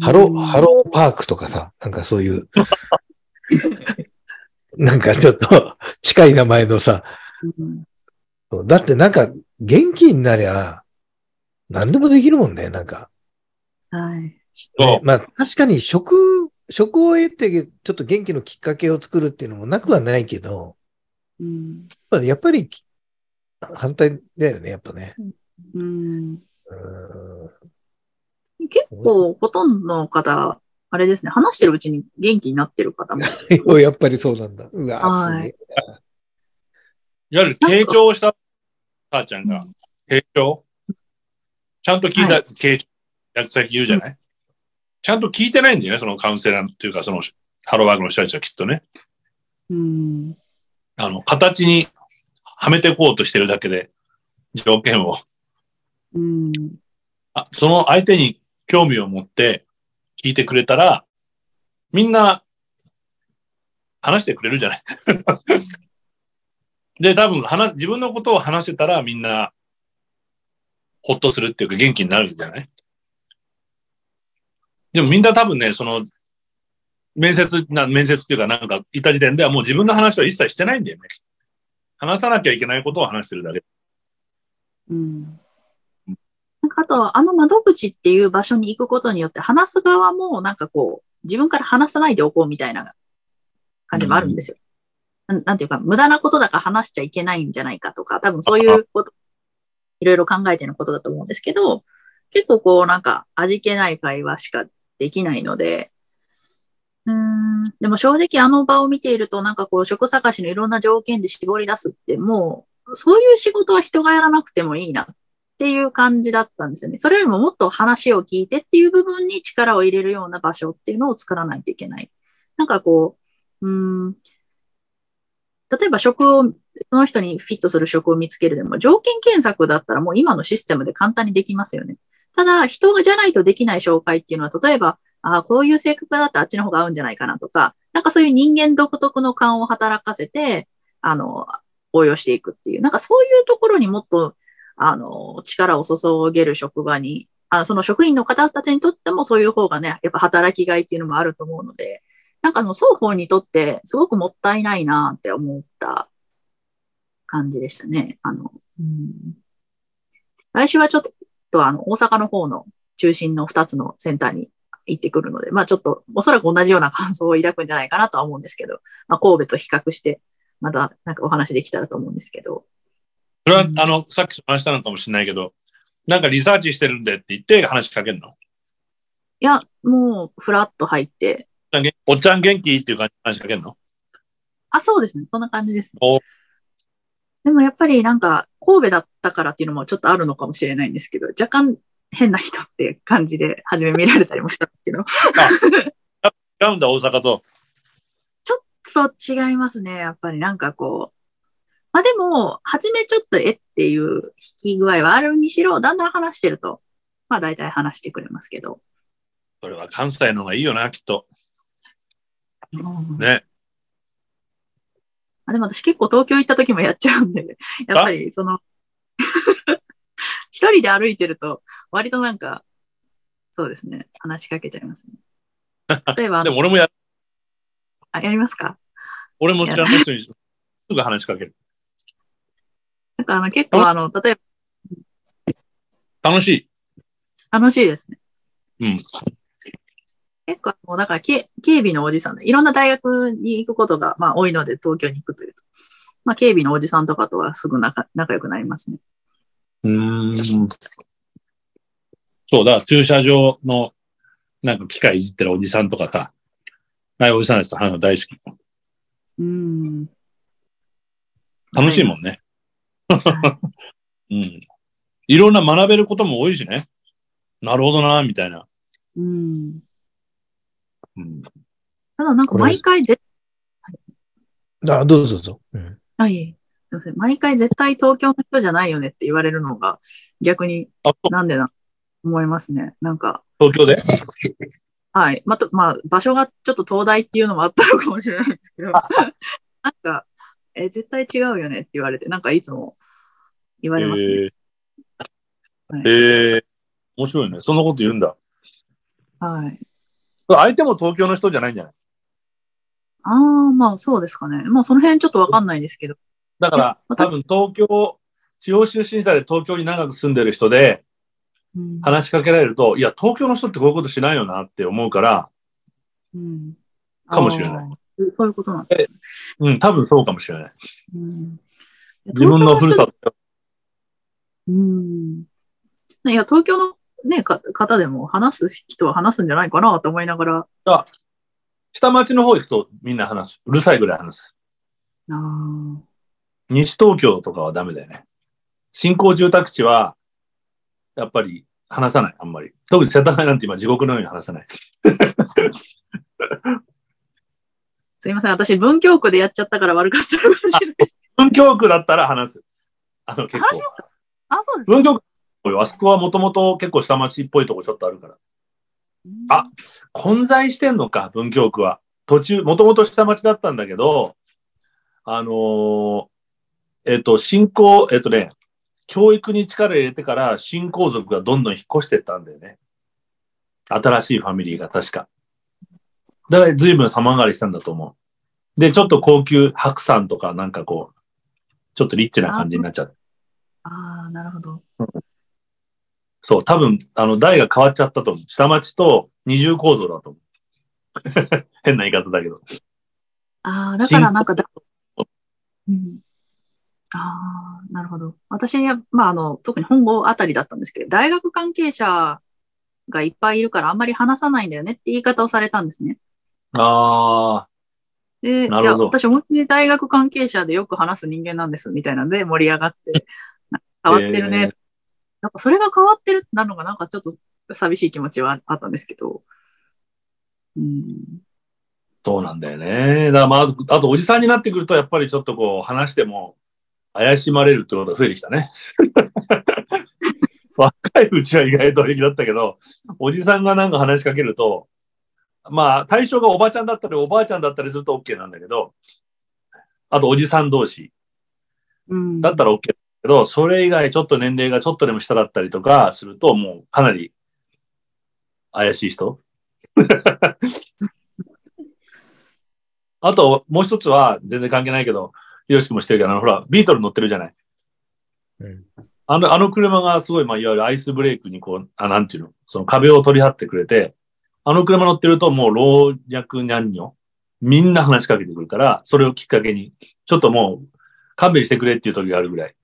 ハロー、ハローパークとかさ、なんかそういう、なんかちょっと近い名前のさ、うんだってなんか元気になりゃ、何でもできるもんね、なんか。はい。そうねまあ確かに食、食を得てちょっと元気のきっかけを作るっていうのもなくはないけど、うん。やっぱり反対だよね、やっぱね。うん、う結構、ほとんどの方、あれですね、話してるうちに元気になってる方も。やっぱりそうなんだ。うわ、はいすげえ。いわゆる傾聴した母ちゃんが、傾聴ちゃんと聞いた、は傾聴、役先言うじゃない、ちゃんと聞いてないんだよね、そのカウンセラーっていうか、そのハローワークの人たちはきっとね。うん。あの、形にはめていこうとしてるだけで、条件を。うん。あその相手に興味を持って聞いてくれたら、みんな話してくれるじゃない？で、多分話、自分のことを話せたらみんなほっとするっていうか元気になるんじゃない？でもみんな多分ね、その、面接、な面接っていうかなんかいた時点ではもう自分の話は一切してないんだよね。話さなきゃいけないことを話してるだけ。うん。なんかあと、あの窓口っていう場所に行くことによって、話す側もなんかこう、自分から話さないでおこうみたいな感じもあるんですよ。なんなんていうか、無駄なことだから話しちゃいけないんじゃないかとか、多分そういうこと、いろいろ考えてのことだと思うんですけど、結構こうなんか味気ない会話しかできないので、うーん、でも正直あの場を見ているとなんかこう職探しのいろんな条件で絞り出すってもう、そういう仕事は人がやらなくてもいいなっていう感じだったんですよね。それよりももっと話を聞いてっていう部分に力を入れるような場所っていうのを作らないといけない。なんかこう、うん、例えば職を、その人にフィットする職を見つけるでも、条件検索だったらもう今のシステムで簡単にできますよね。ただ、人じゃないとできない紹介っていうのは、例えば、ああ、こういう性格だったらあっちの方が合うんじゃないかなとか、なんかそういう人間独特の感を働かせて、あの、応用していくっていう、なんかそういうところにもっと、あの、力を注げる職場に、あその職員の方たちにとってもそういう方がね、やっぱ働きがいっていうのもあると思うので、なんかあの双方にとってすごくもったいないなって思った感じでしたね。あの、うん、来週はちょっとあの大阪の方の中心の2つのセンターに行ってくるので、まあちょっとおそらく同じような感想を抱くんじゃないかなとは思うんですけど、まあ神戸と比較して、またなんかお話できたらと思うんですけど。それはう、んあの、さっき話したのかもしれないけど、なんかリサーチしてるんでって言って話しかけるの？いや、もうフラッと入って、おっちゃん元気っていう感じで話しかけるの？あ、そうですね。そんな感じですねお。でもやっぱりなんか神戸だったからっていうのもちょっとあるのかもしれないんですけど、若干変な人って感じで初め見られたりもしたんですけど、違うんだ、大阪と。ちょっと違いますね。やっぱりなんかこう。まあでも、初めちょっとえっていう引き具合はあるにしろ、だんだん話してると、まあ大体話してくれますけど。それは関西の方がいいよな、きっと。うんね。あでも私結構東京行った時もやっちゃうんで、やっぱりその、一人で歩いてると、割となんか、そうですね、話しかけちゃいますね。例えば、でも俺もや、あやりますか？俺も知らない人にすぐ話しかける。なんかあの結構あの、例えば楽しい。楽しいですね。うん。結構もうだから警警備のおじさんで、いろんな大学に行くことがまあ多いので東京に行くというと。まあ警備のおじさんとかとはすぐ仲仲良くなりますね。うーん。そうだ、駐車場のなんか機械いじってるおじさんとかさ、ああいうおじさんたちと話すの大好き。うん。楽しいもんね。はうん。いろんな学べることも多いしね。なるほどな、みたいな。うん。うん。ただなんか毎回ぜ、あ、どうぞどうぞ。うん。あ、いすいません。毎回絶対東京の人じゃないよねって言われるのが逆になんでな、思いますね。なんか、東京で？はい。また、まあ、場所がちょっと東大っていうのもあったのかもしれないですけど、なんか、え、絶対違うよねって言われて、なんかいつも言われますね。えはいー、えー、面白いね。そんなこと言うんだ。はい。相手も東京の人じゃないんじゃない？ああ、まあそうですかね。まあその辺ちょっとわかんないですけど。だからえ、また多分東京、地方出身者で東京に長く住んでる人でうん話しかけられると、いや、東京の人ってこういうことしないよなって思うから、うんかもしれないそういうことなんです。うん、多分そうかもしれない。うん自分のふるさと。うん。いや、東京のね、か方でも話す人は話すんじゃないかなと思いながら、下町の方行くとみんな話す。うるさいぐらい話す。あー西東京とかはダメだよね。新興住宅地は、やっぱり話さない、あんまり。特に世田谷なんて今地獄のように話さない。すいません、私文京区でやっちゃったから悪かったかもしれない です。文京区だったら話す。あの結構話しま。すか？あ、そうですか。文京区、あそこはもともと結構下町っぽいとこちょっとあるから。あ混在してんのか、文京区は。途中、もともと下町だったんだけど、あのーえっ、と、新興、えっ、とね、教育に力入れてから新皇族がどんどん引っ越してったんだよね。新しいファミリーが確か。だから随分様変わりしたんだと思う。で、ちょっと高級白山とかなんかこう、ちょっとリッチな感じになっちゃって。ああ、なるほど。そう、多分、あの、代が変わっちゃったと思う。下町と二重構造だと思う。変な言い方だけど。ああ、だからなんかだ、うん。ああ、なるほど。私は、まあ、あの、特に本郷あたりだったんですけど、大学関係者がいっぱいいるからあんまり話さないんだよねって言い方をされたんですね。あで、いなるほどや、私、思いっきり大学関係者でよく話す人間なんです、みたいなんで盛り上がって、変わってるね。えーなんかそれが変わってるってなるのがなんかちょっと寂しい気持ちはあったんですけど。うん。そうなんだよね。だからまあ、あとおじさんになってくると、やっぱりちょっとこう、話しても、怪しまれるってことが増えてきたね。若いうちは意外と平気だったけど、おじさんがなんか話しかけると、まあ、対象がおばちゃんだったりおばあちゃんだったりすると OK なんだけど、あとおじさん同士うん。だったら OK だけど、それ以外ちょっと年齢がちょっとでも下だったりとかすると、もうかなり怪しい人。あと、もう一つは、全然関係ないけど、ひろしくもしてるけど、あの、ほら、ビートル乗ってるじゃない。うん。あの、あの車がすごい、まあ、いわゆるアイスブレイクにこう、あ、なんていうの、その壁を取り張ってくれて、あの車乗ってるともう老若男女、みんな話しかけてくるから、それをきっかけに、ちょっともう、勘弁してくれっていう時があるぐらい。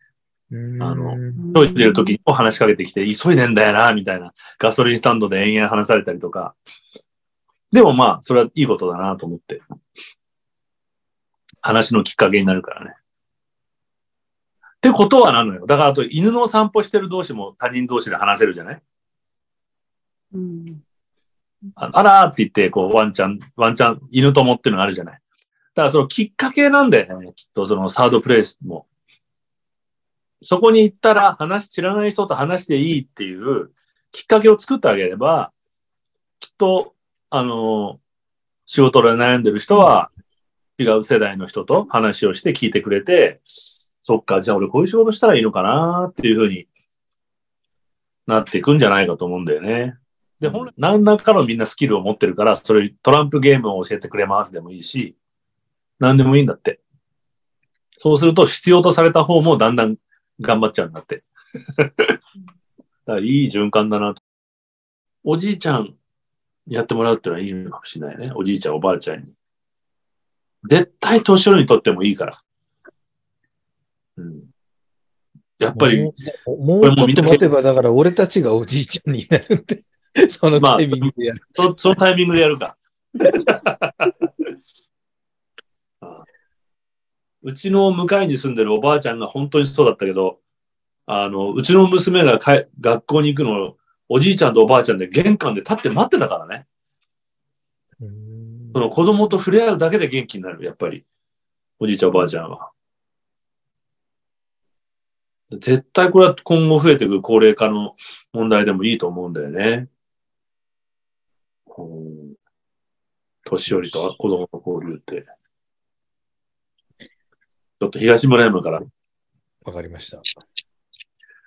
あの急いでる時にも話しかけてきて、急いでんだよな、みたいな。ガソリンスタンドで延々話されたりとか。でもまあ、それはいいことだなと思って。話のきっかけになるからね。ってことはなのよ。だからあと犬の散歩してる同士も他人同士で話せるじゃない？うん。ああらーって言って、こう、ワンちゃん、ワンちゃん、犬友っていうのがあるじゃない？だからそのきっかけなんだよね。きっとそのサードプレイスも。そこに行ったら話、知らない人と話していいっていうきっかけを作ってあげれば、きっと、あの、仕事で悩んでる人は、違う世代の人と話をして聞いてくれて、そっか、じゃあ俺こういう仕事したらいいのかなっていうふうになっていくんじゃないかと思うんだよね。で、本来、何らかのみんなスキルを持ってるから、それトランプゲームを教えてくれますでもいいし、何でもいいんだって。そうすると必要とされた方もだんだん頑張っちゃうんだって。だからいい循環だなと。おじいちゃんやってもらうってのはいいのかもしれないね。おじいちゃん、おばあちゃんに。絶対年寄りにとってもいいから。うん。やっぱり、もうもうちょっと待てば、だから俺たちがおじいちゃんになるって、そのタイミングでやる。そ そのタイミングでやるか。あうちの向かいに住んでるおばあちゃんが本当にそうだったけど、あの、うちの娘がかえ学校に行くのを、おじいちゃんとおばあちゃんで玄関で立って待ってたからね。うんその子供と触れ合うだけで元気になる、やっぱり。おじいちゃんおばあちゃんは。絶対これは今後増えていく高齢化の問題でもいいと思うんだよね。うん年寄りと子供の交流って。ちょっと東村山から。わかりました。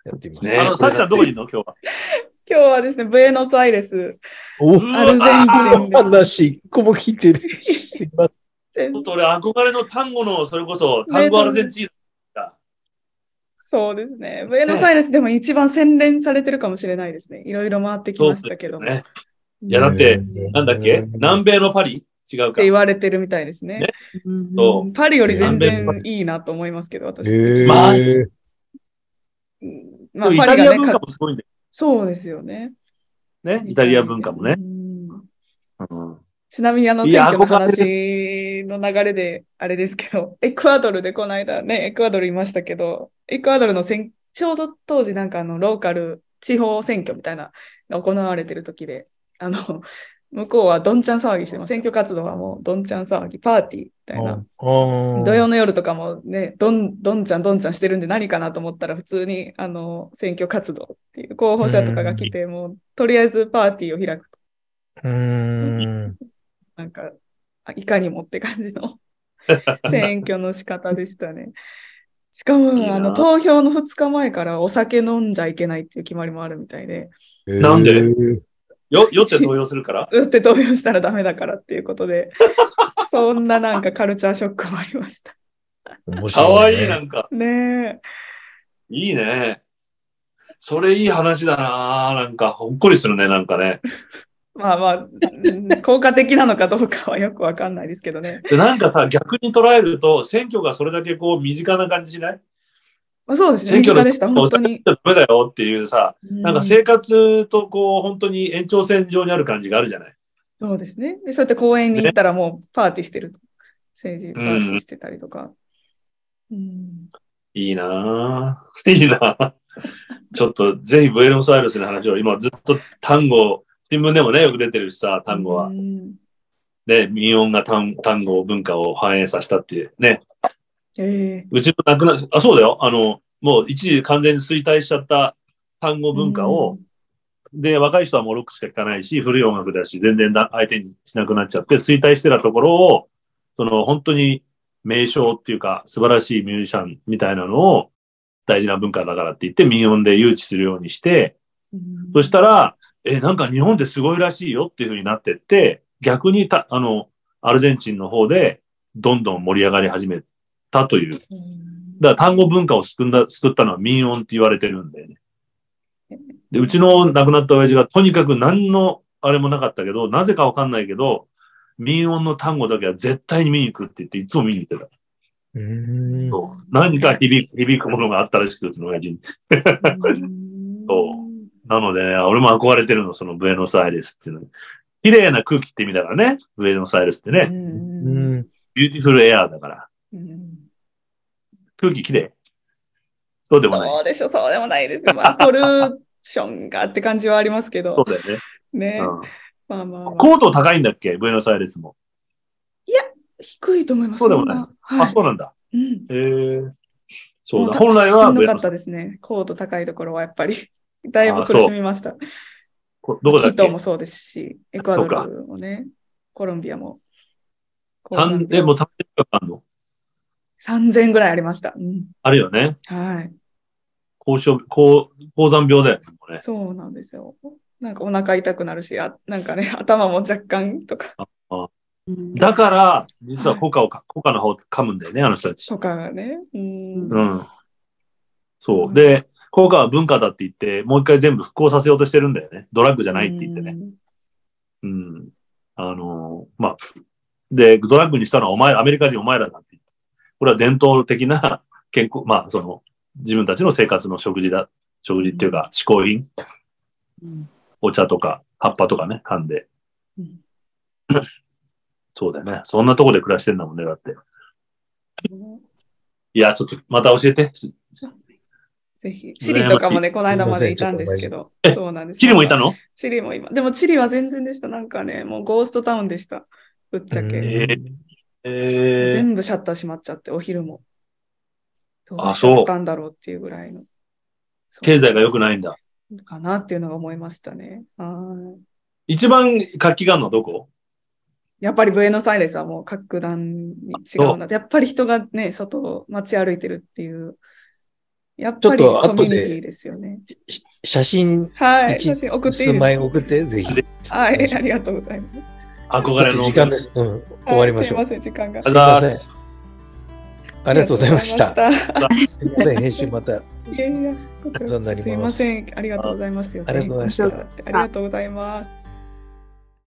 やってみます。あの、さっちゃんどこにいるの？今日は。今日はですね、ブエノスアイレス、おアルゼンチン。話一個も聞いてない。すいませんちょっと俺憧れの単語の、それこそ、単語アルゼンチンだ。そうですね。ブエノスアイレスでも一番洗練されてるかもしれないですね。いろいろ回ってきましたけども。ね。いや、だって、なんだっけ？南米のパリ？違うかって。言われてるみたいですね。ねうんパリより全南然いいなと思いますけど、私。まあうんまあ、イパリがね、タリア文化かもすごいんだよそうですよね。ね。イタリア文化もねう。んうんちなみにあの選挙の憧話の流れであれですけど、エクアドルでこの間ね、エクアドルいましたけど、エクアドルの選ちょうど当時なんかあのローカル地方選挙みたいなのが行われてる時で、あの、向こうはどんちゃん騒ぎしてます。選挙活動はもうどんちゃん騒ぎ、パーティーみたいな。土曜の夜とかもね、どん、どんちゃんどんちゃんしてるんで何かなと思ったら普通に、あの、選挙活動っていう候補者とかが来て、もう、とりあえずパーティーを開くと。うーん。なんか、あいかにもって感じの 選挙の仕方でしたね。しかも、いいなあの、投票の2日前からお酒飲んじゃいけないっていう決まりもあるみたいで、なんで？よ、酔って動揺するから？打って投票したらダメだからっていうことで、そんななんかカルチャーショックもありました。面白かわいい、ねなんか。ねえ。いいね。それいい話だななんか、ほっこりするね、なんかね。まあまあ、うん効果的なのかどうかはよくわかんないですけどね。で、なんかさ、逆に捉えると、選挙がそれだけこう、身近な感じしない？まあ、そうですね。身選挙でした、本当に。ダメだよっていうさ、なんかう生活とこう、本当に延長線上にある感じがあるじゃない？そうですね。で、そうやって公園に行ったらもうパーティーしてると。政治パーティーしてたりとか。うんいいなぁ。いいなぁ。ちょっと、ぜひブエノスアイレスの話を、今ずっと単語、新聞でもね、よく出てるしさ、単語はう。んね、民音が単単語文化を反映させたっていうね。ええうちのなくな、あ、そうだよ。あの、もう一時完全に衰退しちゃった単語文化を、で、若い人はもうロックしか聴かないし、古い音楽だし、全然だ相手にしなくなっちゃって、衰退してたところを、その本当に名称っていうか、素晴らしいミュージシャンみたいなのを大事な文化だからって言って民音で誘致するようにして、うん。そしたら、え、なんか日本ってすごいらしいよっていう風になってって、逆にた、あの、アルゼンチンの方でどんどん盛り上がり始めたという。うんだから単語文化を救んだ、救ったのは民音って言われてるんだよね。で、うちの亡くなった親父がとにかく何のあれもなかったけど、なぜかわかんないけど、民音の単語だけは絶対に見に行くって言って、いつも見に行ってた。うーん何か響く、響くものがあったらしくて、うちの親父に。そうなのでね、俺も憧れてるの、そのブエノスアイレスっていうの。綺麗な空気って意味だからね、ブエノスアイレスってうね。うんん beautiful air だから。うん空気綺麗。そうでもない。どうでしょう、そうでもないですね。まあ、 pollution がって感じはありますけど。そうだよね。ね。うんまあまあまあ。高度高いんだっけ？ブエノスアイレスも。低いと思います。そうでもないんはあ、そうなんだ。うん。へえ。そうだ。ボリビアはしんどかったですね。高度高いところはやっぱり。だいぶ苦しみました。こどこだっけ？キットもそうですし、エクアドルもね、コロンビアも。三え、もう3年あるの？3000ぐらいありました。うん、あるよね。はい。高所、高、高山病だよね。もうねそうなんですよ。なんかお腹痛くなるし、あなんかね、頭も若干とか、うんだから、実はコカをか、コカの方を噛むんだよね、あの人たち。とかがね。うん。うん。そう。で、コカは文化だって言って、もう一回全部復興させようとしてるんだよね。ドラッグじゃないって言ってね。うん。あのーまあ、で、ドラッグにしたのはお前、アメリカ人お前らだっ。これは伝統的な 健康、まあ、その、自分たちの生活の食事だ、食事っていうか、嗜好品、うんお茶とか、葉っぱとかね、噛んで。うん そうだよね。そんなとこで暮らしてんだもんね、だって。うんいや、ちょっと、また教えて。ぜひ。チリとかもね、この間までいたんですけど。そうなんです。チリもいたの？チリも今。でもチリは全然でした。なんかね、もうゴーストタウンでした。ぶっちゃけ。えーえー、全部シャッター閉まっちゃって、お昼も。どうあしちゃったんだろうっていうぐらいの。経済が良くないいんだ。かなっていうのが思いましたね。はい一番活気があるのはどこ？やっぱりブエノスアイレスはもう格段に違うな。やっぱり人がね、外を街歩いてるっていう。やっぱりちょっとコミュニ後でティですよね。し写真はい。一写真送っていい数ですか？枚送って、ぜひ。はい。ありがとうございます。憧れの。時間です。うん。終わりましょう。はいすいません、時間が。すいません。ありがとうございました。ありがとうございましすいません、編集また。た。いやいや、こちらこそすいません。ありがとうございました。ありがとうございましたありがとうございます。